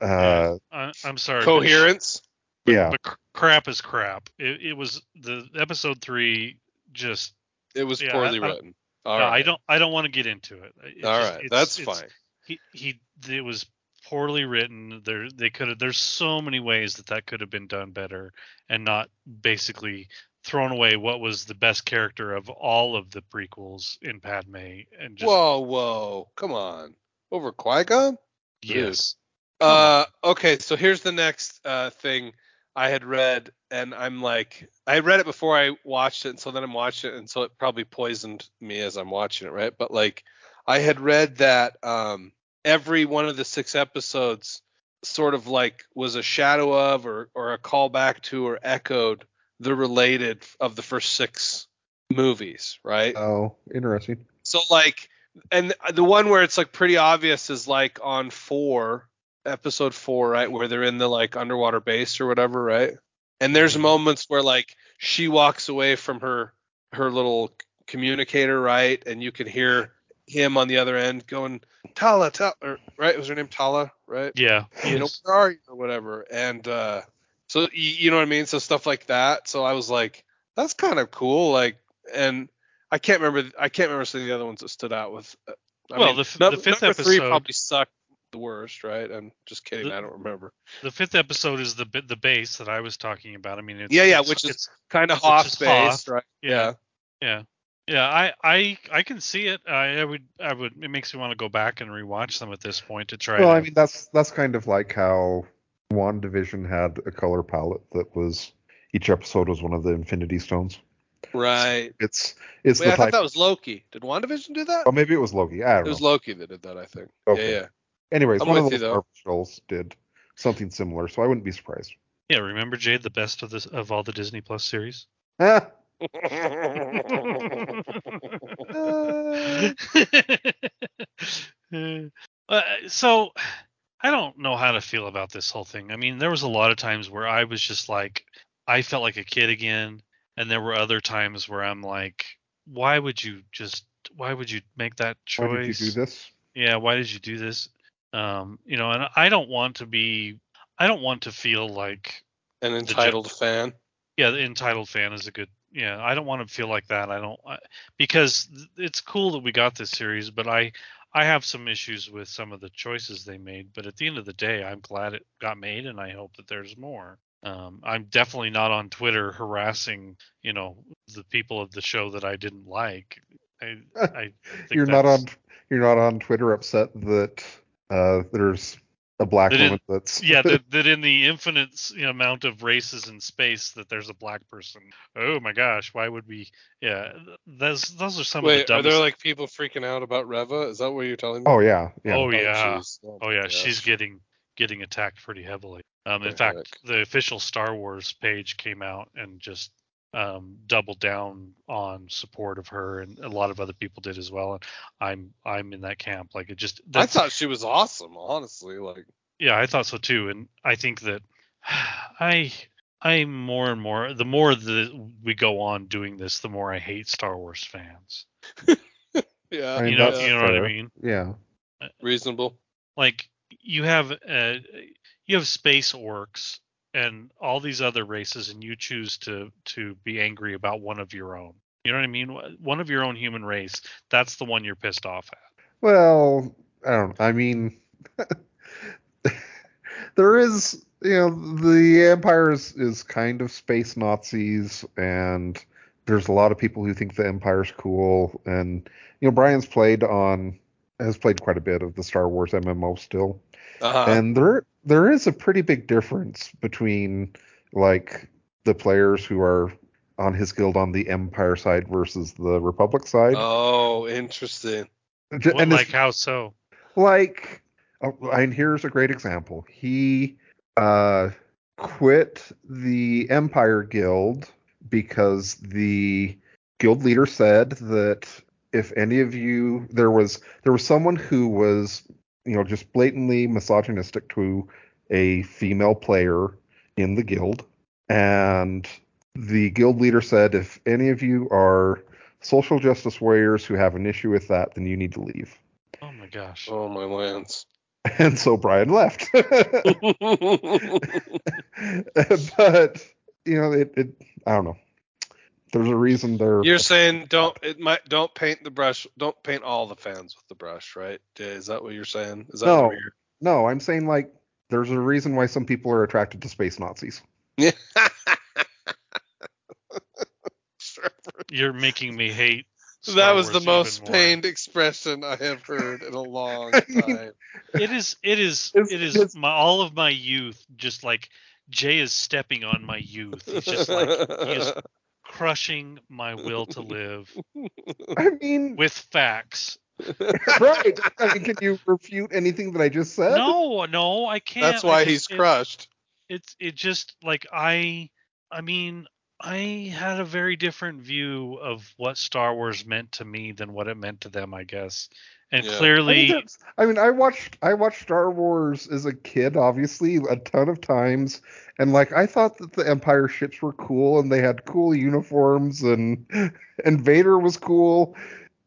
uh I, I'm sorry. Coherence. Yeah But cr- crap is crap. It, it was the episode three. Just It was Yeah, poorly I- I- written. All uh, right. I don't. I don't want to get into it. It All just- right. it's- That's it's- fine. He he. It was poorly written. There they could have. There's so many ways that that could have been done better, and not basically thrown away what was the best character of all of the prequels in Padme, and just whoa, whoa. Come on. Over Qui Gon? yes. Uh, okay, so here's the next uh, thing I had read, and I'm like, I read it before I watched it, and so then I'm watching it, and so it probably poisoned me as I'm watching it, right? But like, I had read that um, every one of the six episodes sort of like was a shadow of, or or a callback to, or echoed the related of the first six movies, right? oh interesting So like, and the one where it's like pretty obvious is like on four, episode four, right, where they're in the like underwater base or whatever, right? And there's moments where like she walks away from her her little communicator, right, and you can hear him on the other end going Tala, Tala, right? Was her name Tala, right? Yeah. you know, where are you or whatever. And uh so you, you know what I mean? So stuff like that. So I was like, that's kind of cool. Like, and I can't remember. I can't remember some of the other ones that stood out with. uh, I Well, mean, the f- the fifth episode- probably sucked the worst, right? I'm just kidding. The- I don't remember. The fifth episode is the the base that I was talking about. I mean, it's, Yeah, yeah, it's- which is Kind of off Hoth is based, Hoth. right? yeah, yeah, yeah. I I I can see it. I, I would I would. It makes me want to go back and rewatch them at this point to try. well to, i mean that's that's kind of like how wandavision had a color palette that was each episode was one of the infinity stones Right. it's it's Wait, the I thought that was Loki. Did WandaVision do that? oh maybe it was loki i it don't was know Loki that did that, I think. Okay. Yeah, yeah. Anyways I'm one of with you, those though. Marvel shows did something similar so i wouldn't be surprised yeah, remember Jade, the best of this of all the Disney Plus series. Ah, Uh, so I don't know how to feel about this whole thing. I mean, there was a lot of times where I was just like, I felt like a kid again, and there were other times where I'm like, why would you just, why would you make that choice? why did you do this yeah why did you do this um you know and i don't want to be i don't want to feel like An entitled fan. yeah the entitled fan is a good yeah i don't want to feel like that i don't I, because it's cool that we got this series but i i have some issues with some of the choices they made but at the end of the day i'm glad it got made and i hope that there's more um, i'm definitely not on twitter harassing you know the people of the show that i didn't like i i think you're not on you're not on twitter upset that uh there's a black That it- woman that's yeah that, that in the infinite you know, amount of races in space that there's a black person oh my gosh why would we yeah those those are some Wait, of the dumbest are there like people freaking out about Reva? Is that what you're telling me? oh yeah yeah oh yeah jeez. Oh, oh my yeah she's getting getting attacked pretty heavily um in The fact heck? the official star wars page came out and just um doubled down on support of her and a lot of other people did as well and i'm i'm in that camp like it just I thought she was awesome, honestly. Like, yeah i thought so too and i think that i I'm more and more the more that we go on doing this the more i hate star wars fans yeah, I mean, you know that's you know what i mean yeah reasonable. like you have uh you have space orcs and all these other races and you choose to to be angry about one of your own. You know what i mean? One of your own human race that's the one you're pissed off at. Well i don't i mean there is you know the empire is, is kind of space nazis and there's a lot of people who think the empire's cool and you know brian's played on has played quite a bit of the star wars mmo still Uh-huh. and there there is a pretty big difference between like the players who are on his guild on the empire side versus the republic side oh, interesting. J- what, and like how so like oh, and here's a great example he uh quit the empire guild because the guild leader said that if any of you there was there was someone who was you know just blatantly misogynistic to a female player in the guild, and the guild leader said, if any of you are social justice warriors who have an issue with that, then you need to leave. Oh my gosh. Oh my lands. And so Brian left. but you know, it, it I don't know. There's a reason they're You're saying don't it might don't paint the brush don't paint all the fans with the brush, right? Is that what you're saying? Is that No. you're no, I'm saying like there's a reason why some people are attracted to space Nazis. Yeah. You're making me hate. that Star was the most even more. pained expression I have heard in a long I mean- time. It is. It is. It's- it is it's- my all of my youth. Just like Jay is stepping on my youth. He's just like he is crushing my will to live I mean, with facts. right? I mean, can you refute anything that I just said? No, no, I can't. That's why just- he's it- crushed. it's it just like I I mean I had a very different view of what Star Wars meant to me than what it meant to them, I guess. And Yeah. Clearly think that's- I mean, I watched I watched Star Wars as a kid, obviously, a ton of times, and like I thought that the Empire ships were cool and they had cool uniforms and and Vader was cool,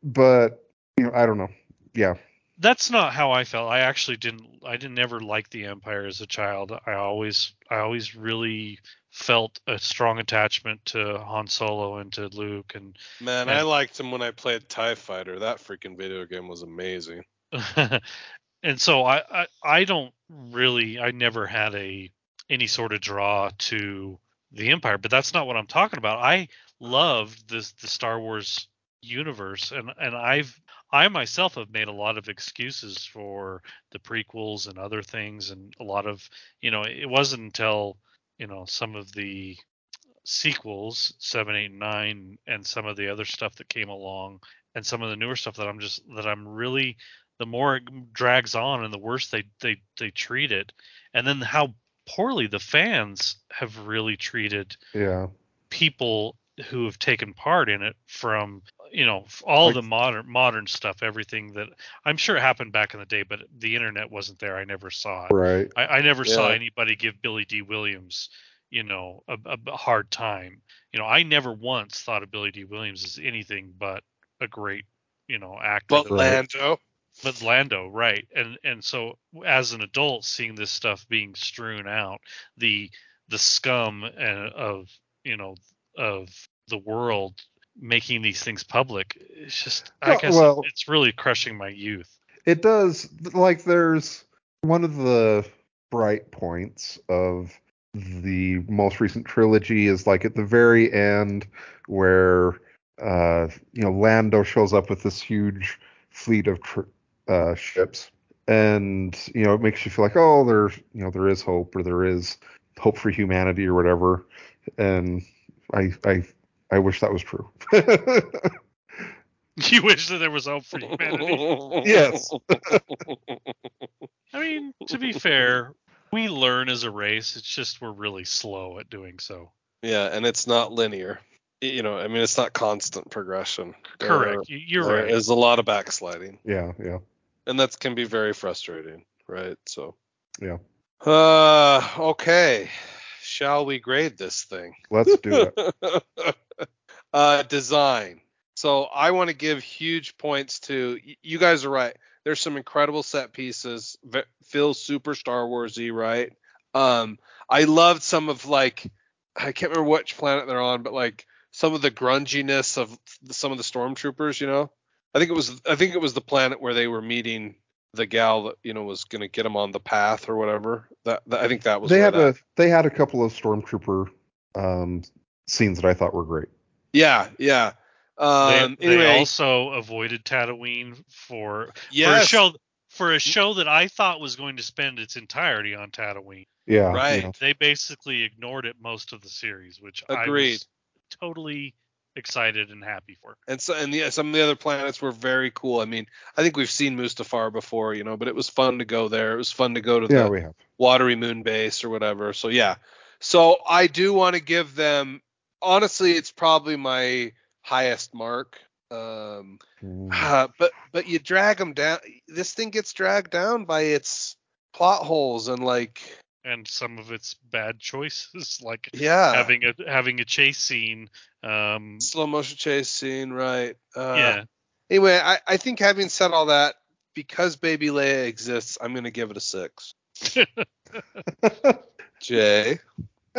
but you know, I don't know. Yeah, that's not how I felt. I actually didn't I didn't ever like the Empire as a child. I always I always really felt a strong attachment to Han Solo and to Luke and Man, Yeah. I liked him when I played TIE Fighter. That freaking video game was amazing. and so I, I I don't really I never had a any sort of draw to the Empire, but that's not what I'm talking about. I loved this the Star Wars universe and and I've I myself have made a lot of excuses for the prequels and other things and a lot of you know it wasn't until you know some of the sequels 7 8 and 9 and some of the other stuff that came along and some of the newer stuff that I'm just that I'm really the more it drags on and the worse they they they treat it and then how poorly the fans have really treated yeah, people who have taken part in it from you know all Like- the modern modern stuff everything that i'm sure it happened back in the day but the internet wasn't there. I never saw it. Right. I, I never saw anybody give Billy Dee Williams you know a, a a hard time. You know i never once thought of Billy Dee Williams as anything but a great you know actor. But that- Lando, but Lando, right? And and so as an adult, seeing this stuff being strewn out, the the scum and of you know of the world making these things public, it's just I Well- guess well- it's really crushing my youth. It does like there's one of the bright points of the most recent trilogy is like at the very end where uh you know Lando shows up with this huge fleet of tr- uh ships and you know it makes you feel like oh there you know there is hope or there is hope for humanity or whatever and I I I wish that was true. You wish that there was hope for humanity. Yes. I mean, to be fair, we learn as a race. It's just we're really slow at doing so. yeah, and it's not linear. You know, I mean, it's not constant progression. Correct. You- You're there right. There's a lot of backsliding, yeah, yeah. and that can be very frustrating, right? So. Yeah. Uh, okay. Shall we grade this thing? Let's do it. uh, design. So I want to give huge points to you guys are right. There's some incredible set pieces. Feels super Star Warsy, right? Um, I loved some of like I can't remember which planet they're on, but like some of the grunginess of some of the stormtroopers. You know, I think it was I think it was the planet where they were meeting the gal that you know was going to get them on the path or whatever. That, that I think that was they had that- a they had a couple of stormtrooper um scenes that I thought were great. Yeah yeah. Um, they, anyway, they also avoided Tatooine for for a show for a show that I thought was going to spend its entirety on Tatooine. Yeah, Right. yeah. They basically ignored it most of the series, which I Agreed. was totally excited and happy for. and so and yeah, some of the other planets were very cool. I mean, I think we've seen Mustafar before, you know, but it was fun to go there. It was fun to go to Yeah, the we have. watery moon base or whatever. So yeah. So I do want to give them honestly it's probably my highest mark. Um Mm. uh, but but you drag them down this thing gets dragged down by its plot holes and like and some of its bad choices, like Yeah. having a having a chase scene. Um, slow motion chase scene, right? Uh, yeah, Anyway, I, I think having said all that, because Baby Leia exists, I'm gonna give it a six. Jay.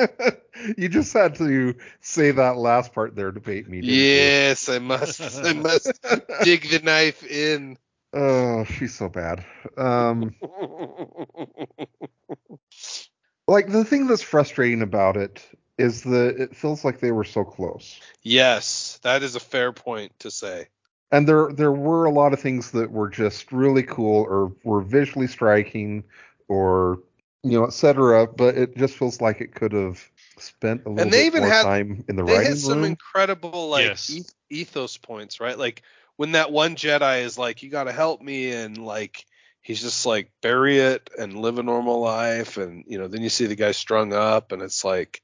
you just had to say that last part there to bait me. didn't you? Yes, I must. I must dig the knife in. Oh, she's so bad. Um, like the thing that's frustrating about it is that it feels like they were so close. yes, that is a fair point to say. And there there were a lot of things that were just really cool or were visually striking or you know, etc. But it just feels like it could have spent a little they bit even more had- time in the They writing hit some room. incredible like Yes. eth- ethos points, right? Like when that one Jedi is like, "You got to help me," and like he's just like, "Bury it and live a normal life," and you know, then you see the guy strung up, and it's like,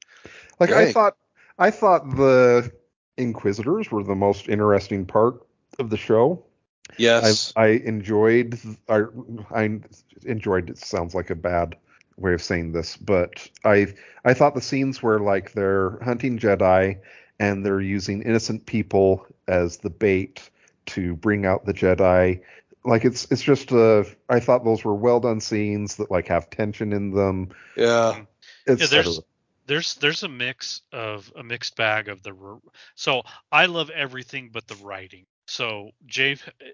Like I thought I thought the Inquisitors were the most interesting part of the show. yes, I, I enjoyed I, I enjoyed it sounds like a bad way of saying this, but I I thought the scenes where like they're hunting Jedi and they're using innocent people as the bait to bring out the Jedi. Like it's it's just uh I thought those were well done scenes that like have tension in them. yeah, It's there's- there's there's a mix of a mixed bag of the so I love everything but the writing. So Jay uh,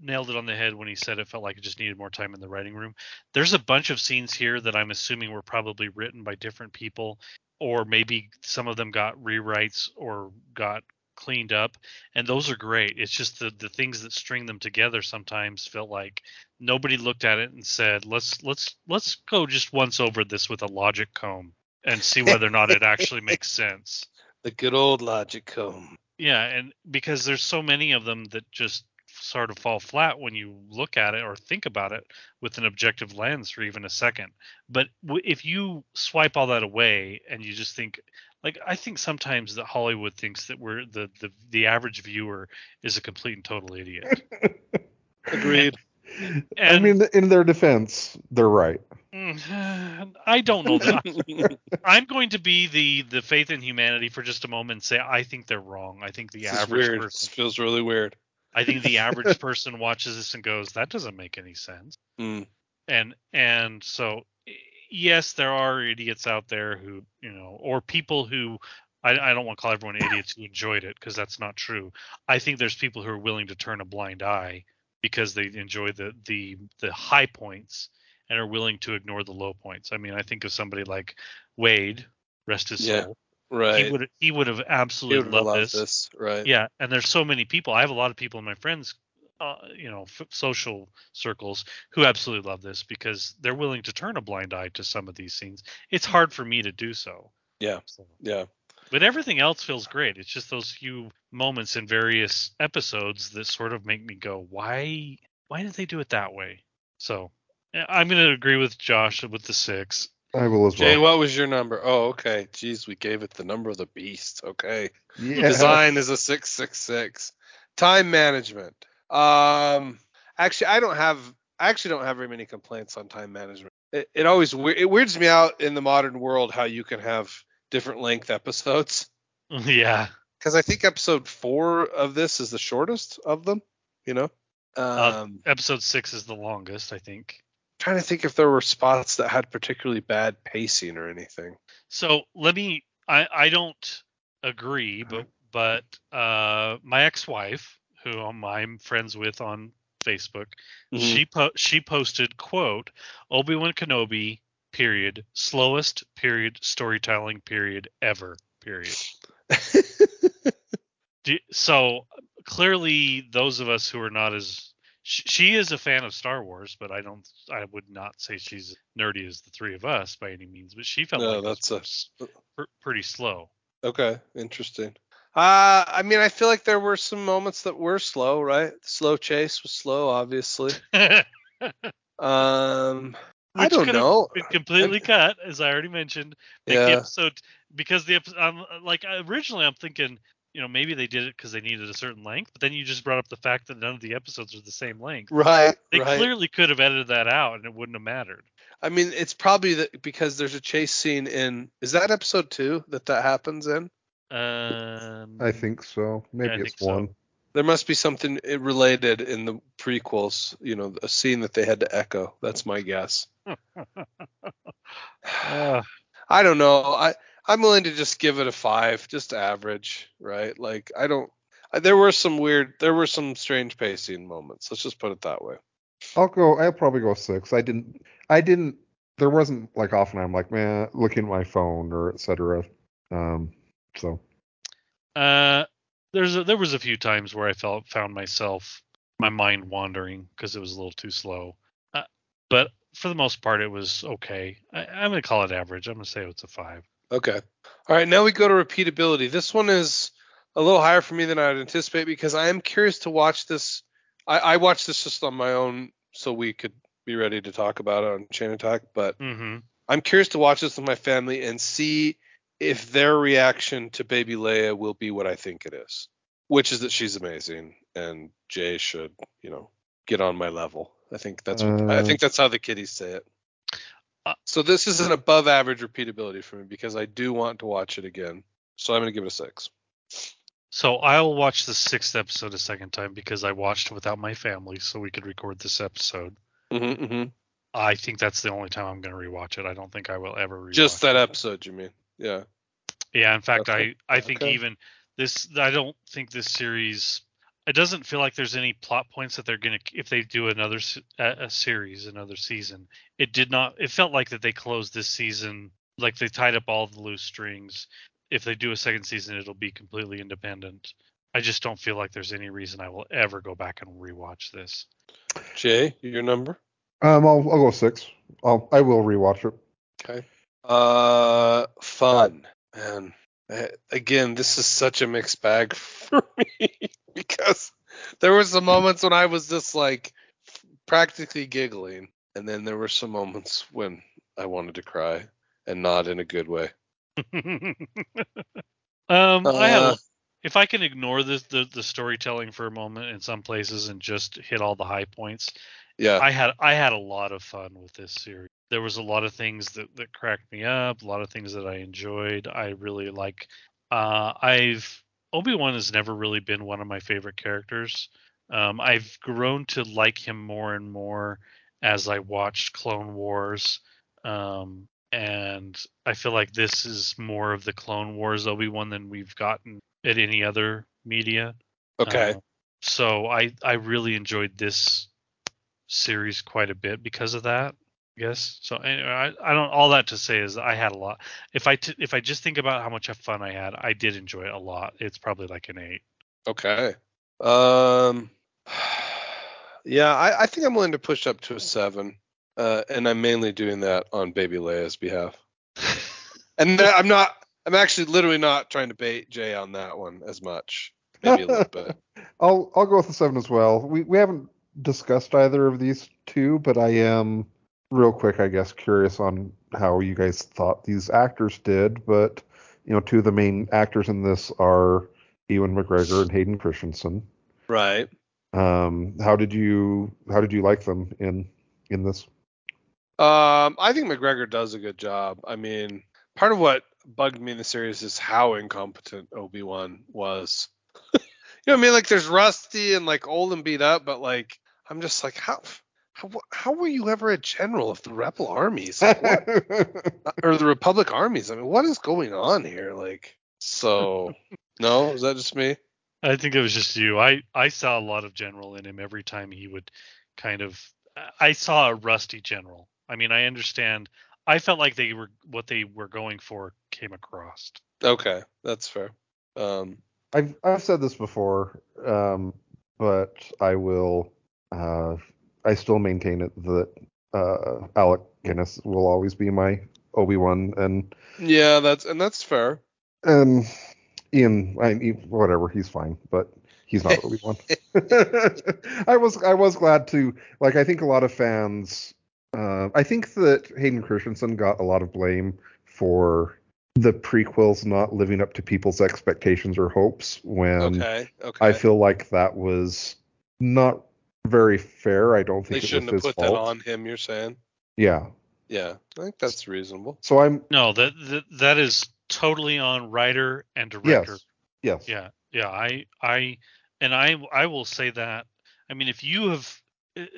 nailed it on the head when he said it felt like it just needed more time in the writing room. There's a bunch of scenes here that I'm assuming were probably written by different people or maybe some of them got rewrites or got cleaned up and those are great. It's just the the things that string them together sometimes felt like nobody looked at it and said, "Let's let's let's go just once over this with a logic comb." and see whether or not it actually makes sense. the good old logic comb. Yeah, and because there's so many of them that just sort of fall flat when you look at it or think about it with an objective lens for even a second. But w- if you swipe all that away and you just think like I think sometimes that Hollywood thinks that we're the the, the average viewer is a complete and total idiot. Agreed. And I mean in their defense, they're right. Mm, I don't know that. I'm going to be the the faith in humanity for just a moment and say I think they're wrong. I think the this average weird. This person feels really weird. I think the average person watches this and goes that doesn't make any sense. Mm. And and so yes, there are idiots out there who, you know, or people who I, I don't want to call everyone idiots who enjoyed it because that's not true. I think there's people who are willing to turn a blind eye because they enjoy the the the high points and are willing to ignore the low points. I mean, I think of somebody like Wade, rest his Yeah, soul. Right. He would he would have absolutely would have loved loved this. this. Right. Yeah, and there's so many people. I have a lot of people in my friends, uh, you know, f- social circles who absolutely love this because they're willing to turn a blind eye to some of these scenes. It's hard for me to do so. Yeah. So, Yeah. But everything else feels great. It's just those few moments in various episodes that sort of make me go, why? Why did they do it that way? So I'm going to agree with Josh with the six. I will as well. Jay, well. what was your number? Oh, okay. Jeez, we gave it the number of the beast. Okay. Yeah. Design is a six six six. Time management. Um, actually, I don't have. I actually don't have very many complaints on time management. It, it always it weirds me out in the modern world how you can have different length episodes. yeah. Because I think episode four of this is the shortest of them. You know. Uh, Um, Episode six is the longest, I think. trying to think if there were spots that had particularly bad pacing or anything. So let me. I I don't agree, but but uh, my ex-wife, who I'm, I'm friends with on Facebook, she po- she posted quote Obi Wan Kenobi period slowest period storytelling period ever period. Do, so clearly, those of us who are not as she, she is a fan of Star Wars, but I don't. I would not say she's nerdy as the three of us by any means. But she felt No, like that's that's a- pr- pretty slow. Okay, interesting. Uh, I mean, I feel like there were some moments that were slow, right? The slow chase was slow, obviously. Um, I don't could have know. Been completely cut, as I already mentioned. Make Yeah. the episode because the episode. Um, like originally, I'm thinking, you know, maybe they did it because they needed a certain length. But then you just brought up the fact that none of the episodes are the same length. Right, They right. clearly could have edited that out, and it wouldn't have mattered. I mean, it's probably that because there's a chase scene in. Is that episode two that that happens in? Um, I think so. Maybe I it's one. so. One. There must be something related in the prequels. You know, a scene that they had to echo. That's my guess. uh, I don't know. I I'm willing to just give it a five, just average, right? Like I don't. I- There were some weird. There were some strange pacing moments. Let's just put it that way. I'll go. I'll probably go six. I didn't. I didn't. There wasn't like often I'm like, man, looking at my phone or etc. Um. So uh, there's a, there was a few times where I felt found myself my mind wandering because it was a little too slow. Uh, but for the most part, it was okay. I, I'm gonna call it average. I'm gonna say it's a five. Okay. All right. Now we go to repeatability. This one is a little higher for me than I'd anticipate because I am curious to watch this. I, I watched this just on my own so we could be ready to talk about it on Chain Attack. But Mm-hmm. I'm curious to watch this with my family and see if their reaction to Baby Leia will be what I think it is, which is that she's amazing and Jay should, you know, get on my level. I think that's what, I Uh, think that's how the kiddies say it. Uh, So this is an above average repeatability for me because I do want to watch it again. So I'm going to give it a six. So I'll watch the sixth episode a second time because I watched without my family, so we could record this episode. Mm-hmm, mm-hmm. I think that's the only time I'm going to rewatch it. I don't think I will ever rewatch Just that it. episode, you mean? Yeah. Yeah, in fact, Okay. I I think Okay. even this I don't think this series it doesn't feel like there's any plot points that they're going to if they do another s- a, a series, another season. It did not it felt like that they closed this season like they tied up all the loose strings. If they do a second season, it'll be completely independent. I just don't feel like there's any reason I will ever go back and rewatch this. Jay, your number? um, I'll I'll go six. I'll I will rewatch it. Okay. Uh, fun, man. Uh, Again, this is such a mixed bag for me because there were some moments when I was just like practically giggling, and then there were some moments when I wanted to cry, and not in a good way. um, I have. Uh, If I can ignore the, the the storytelling for a moment in some places and just hit all the high points, Yeah. I had I had a lot of fun with this series. There was a lot of things that that cracked me up, a lot of things that I enjoyed. I really like. Uh, I've Obi Wan has never really been one of my favorite characters. Um, I've grown to like him more and more as I watched Clone Wars. Um, and I feel like this is more of the Clone Wars Obi Wan than we've gotten at any other media. okay. Uh, so I I really enjoyed this series quite a bit because of that. I guess so. Anyway, I, I don't. All that to say is I had a lot. If I t- if I just think about how much fun I had, I did enjoy it a lot. It's probably like an eight. Okay. Um. Yeah, I, I think I'm willing to push up to a seven, uh, and I'm mainly doing that on Baby Leia's behalf. And that, I'm not. I'm actually literally not trying to bait Jay on that one as much. Maybe a little bit. I'll I'll go with the seven as well. We we haven't discussed either of these two, but I am real quick, I guess, curious on how you guys thought these actors did. But you know, two of the main actors in this are Ewan McGregor and Hayden Christensen. Right. Um, how did you how did you like them in in this? Um, I think McGregor does a good job. I mean, part of what bugged me in the series is how incompetent Obi Wan was. you know what I mean? Like, there's rusty and like old and beat up, but like, I'm just like, how, how, how were you ever a general of the Rebel armies Like, what? or the Republic armies? I mean, what is going on here? Like, so no, is that just me? I think it was just you. I I saw a lot of general in him every time he would kind of. I saw a rusty general. I mean, I understand. I felt like they were what they were going for came across. Okay, that's fair. Um, I've I've said this before, um, but I will. Uh, I still maintain it that uh, Alec Guinness will always be my Obi Wan, and yeah, that's and that's fair. and Ewan, I mean, whatever, he's fine, but he's not Obi Wan. I was I was glad to like. I think a lot of fans. Uh, I think that Hayden Christensen got a lot of blame for the prequels not living up to people's expectations or hopes when Okay, okay. I feel like that was not very fair. I don't they think it shouldn't was have his put fault. that on him. You're saying? Yeah. Yeah, I think that's reasonable. So I'm No, that that, that is totally on writer and director. yes, yes. Yeah, yeah. I I and I I will say that. I mean, if you have,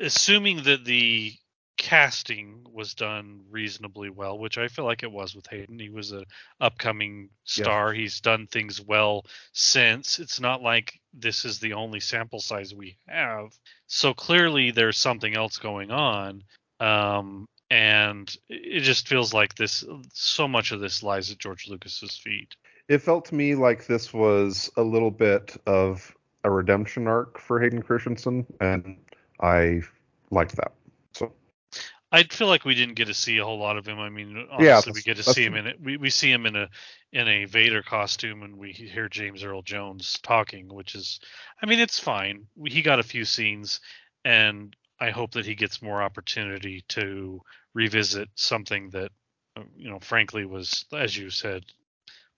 assuming that the casting was done reasonably well, which I feel like it was with Hayden. He was a upcoming star. He's done things well since. It's not like this is the only sample size we have. So clearly there's something else going on. Um, and it just feels like this so much of this lies at George Lucas's feet. It felt to me like this was a little bit of a redemption arc for Hayden Christensen, and I liked that. So I feel like we didn't get to see a whole lot of him. I mean, obviously Yeah, we get to see him the- in it. We, we see him in a in a Vader costume, and we hear James Earl Jones talking, which is, I mean, it's fine. We, he got a few scenes, and I hope that he gets more opportunity to revisit something that, uh, you know, frankly was, as you said,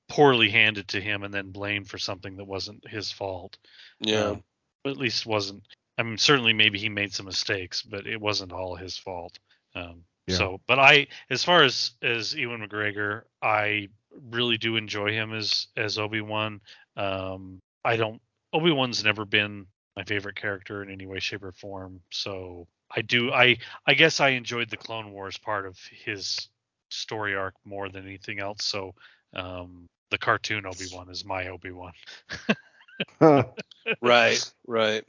poorly handed to him, and then blamed for something that wasn't his fault. Yeah. Um, at least wasn't. I mean, certainly maybe he made some mistakes, but it wasn't all his fault. Um, Yeah. So, but I, as far as as Ewan McGregor, I really do enjoy him as as Obi Wan. Um, I don't. Obi Wan's never been my favorite character in any way, shape, or form. So I do. I I guess I enjoyed the Clone Wars part of his story arc more than anything else. So um, the cartoon Obi Wan is my Obi Wan. right, right.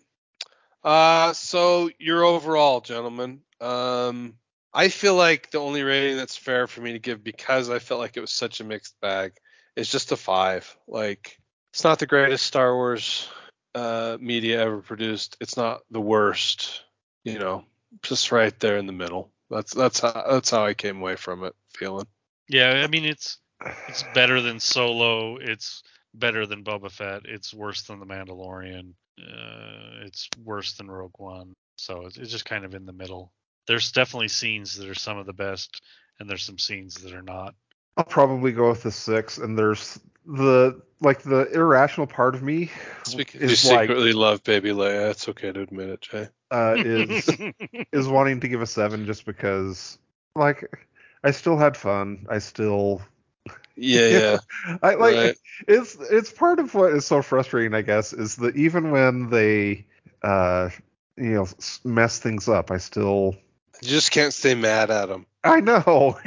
Uh, so your overall, gentlemen. Um, I feel like the only rating that's fair for me to give because I felt like it was such a mixed bag is just a five. Like, it's not the greatest Star Wars uh, media ever produced. It's not the worst. You know, just right there in the middle. That's that's how that's how I came away from it feeling. Yeah, I mean it's it's better than Solo. It's better than Boba Fett. It's worse than The Mandalorian. Uh, it's worse than Rogue One. So it's, it's just kind of in the middle. There's definitely scenes that are some of the best, and there's some scenes that are not. I'll probably go with the six, and there's the like the irrational part of me It's because you is like secretly love Baby Leia. It's okay to admit it, Jay. uh, is is wanting to give a seven just because like I still had fun. I still Yeah, yeah. I like Right. it's it's part of what is so frustrating, I guess, is that even when they uh you know mess things up, I still You just can't stay mad at him. I know.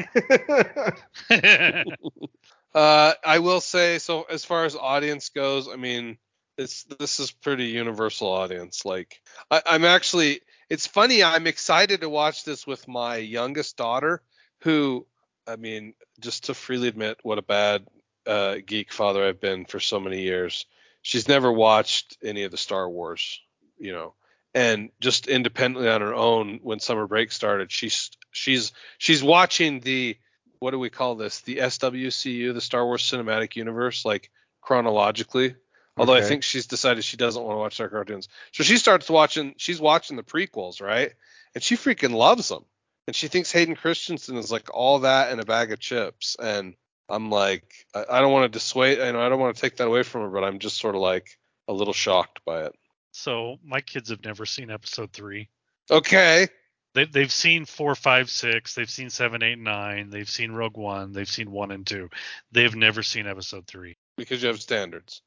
Uh, I will say so as far as audience goes. I mean, it's this is pretty universal audience. Like, I, I'm actually. It's funny. I'm excited to watch this with my youngest daughter, who, I mean, just to freely admit what a bad uh, geek father I've been for so many years. She's never watched any of the Star Wars, you know, and just independently on her own when summer break started, she's she's she's watching the what do we call this? The SWCU, the Star Wars Cinematic Universe, like chronologically. Although I think she's decided she doesn't want to watch their cartoons. So she starts watching she's watching the prequels, right? And she freaking loves them. And she thinks Hayden Christensen is like all that and a bag of chips. And I'm like, I, I don't want to dissuade, i know, I don't want to take that away from her, but I'm just sort of like a little shocked by it. So my kids have never seen episode three. Okay. They, they've seen four, five, six. They've seen seven, eight, nine. They've seen Rogue One. They've seen one and two. They've never seen episode three. Because you have standards.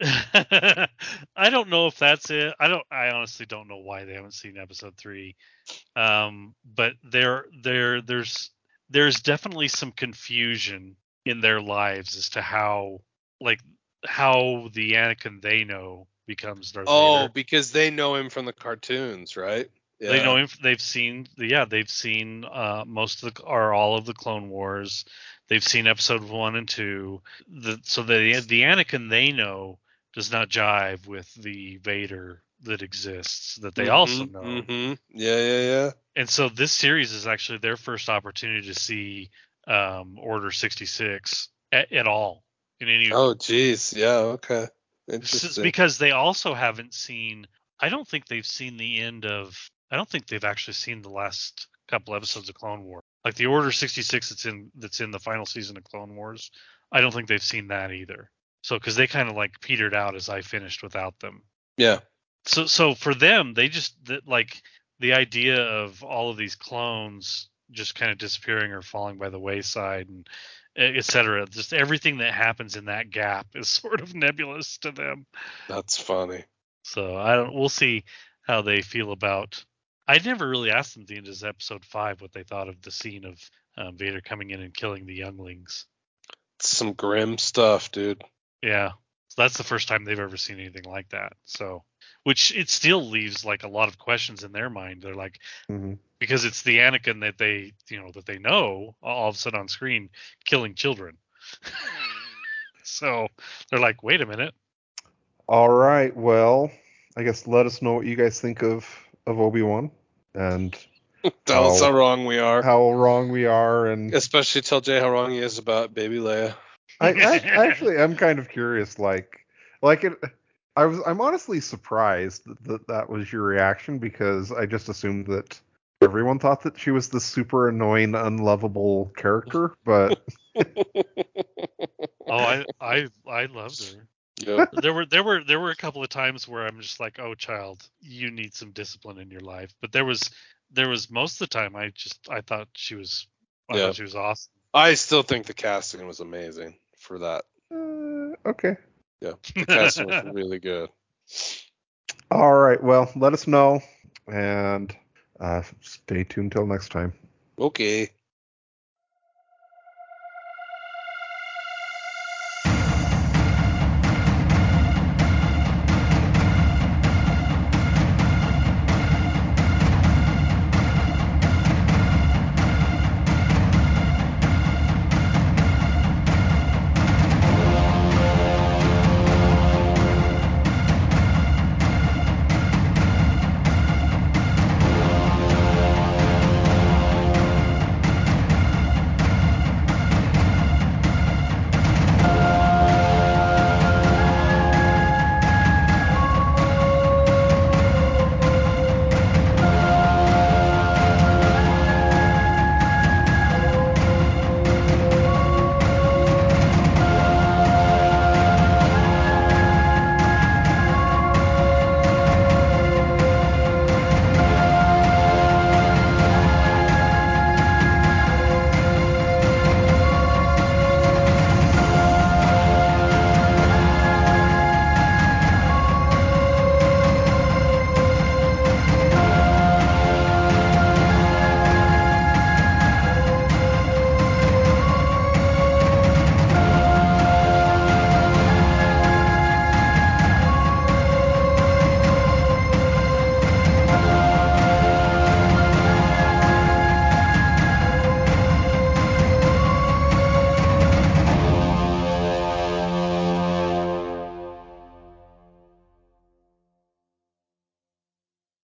I don't know if that's it. I don't. I honestly don't know why they haven't seen episode three. Um, but there, there, there's, there's definitely some confusion in their lives as to how, like, how the Anakin they know becomes Darth Oh, Vader. because they know him from the cartoons, right? Yeah. They know him. They've seen, yeah, they've seen uh, most of the or all of the Clone Wars. They've seen episode one and two. The, so the the Anakin they know does not jive with the Vader that exists that they also know. hmm Yeah, yeah, yeah. And so this series is actually their first opportunity to see um, Order sixty six at, at all in any Oh, geez. Yeah. Okay. This is Interesting. because they also haven't seen i don't think they've seen the end of i don't think they've actually seen the last couple episodes of clone wars like the order 66 that's in that's in the final season of clone wars i don't think they've seen that either so because they kind of like petered out as i finished without them yeah. so so for them they just that like the idea of all of these clones just kind of disappearing or falling by the wayside and etc. Just everything that happens in that gap is sort of nebulous to them. That's funny. So I don't. We'll see how they feel about. I never really asked them at the end of episode five what they thought of the scene of um, Vader coming in and killing the younglings. Some grim stuff, dude. Yeah, so that's the first time they've ever seen anything like that. So, which it still leaves like a lot of questions in their mind. They're like, hmm because it's the Anakin that they, you know, that they know all of a sudden on screen killing children. so they're like, wait a minute. All right. Well, I guess let us know what you guys think of of Obi Wan and Tell us Oh. how wrong we are. how wrong we are. And Especially tell Jay how wrong he is about baby Leia. I, I actually I'm kind of curious. Like, like it. I was I'm honestly surprised that, that that was your reaction because I just assumed that everyone thought that she was the super annoying, unlovable character. But Oh, I, I, I loved her. Yep. there were there were there were a couple of times where I'm just like, oh child, you need some discipline in your life. But there was there was most of the time I just I thought she was I Yeah. thought she was awesome. I still think the casting was amazing for that. uh, okay. Yeah, the casting was really good. All right. Well, let us know and uh, stay tuned till next time. Okay.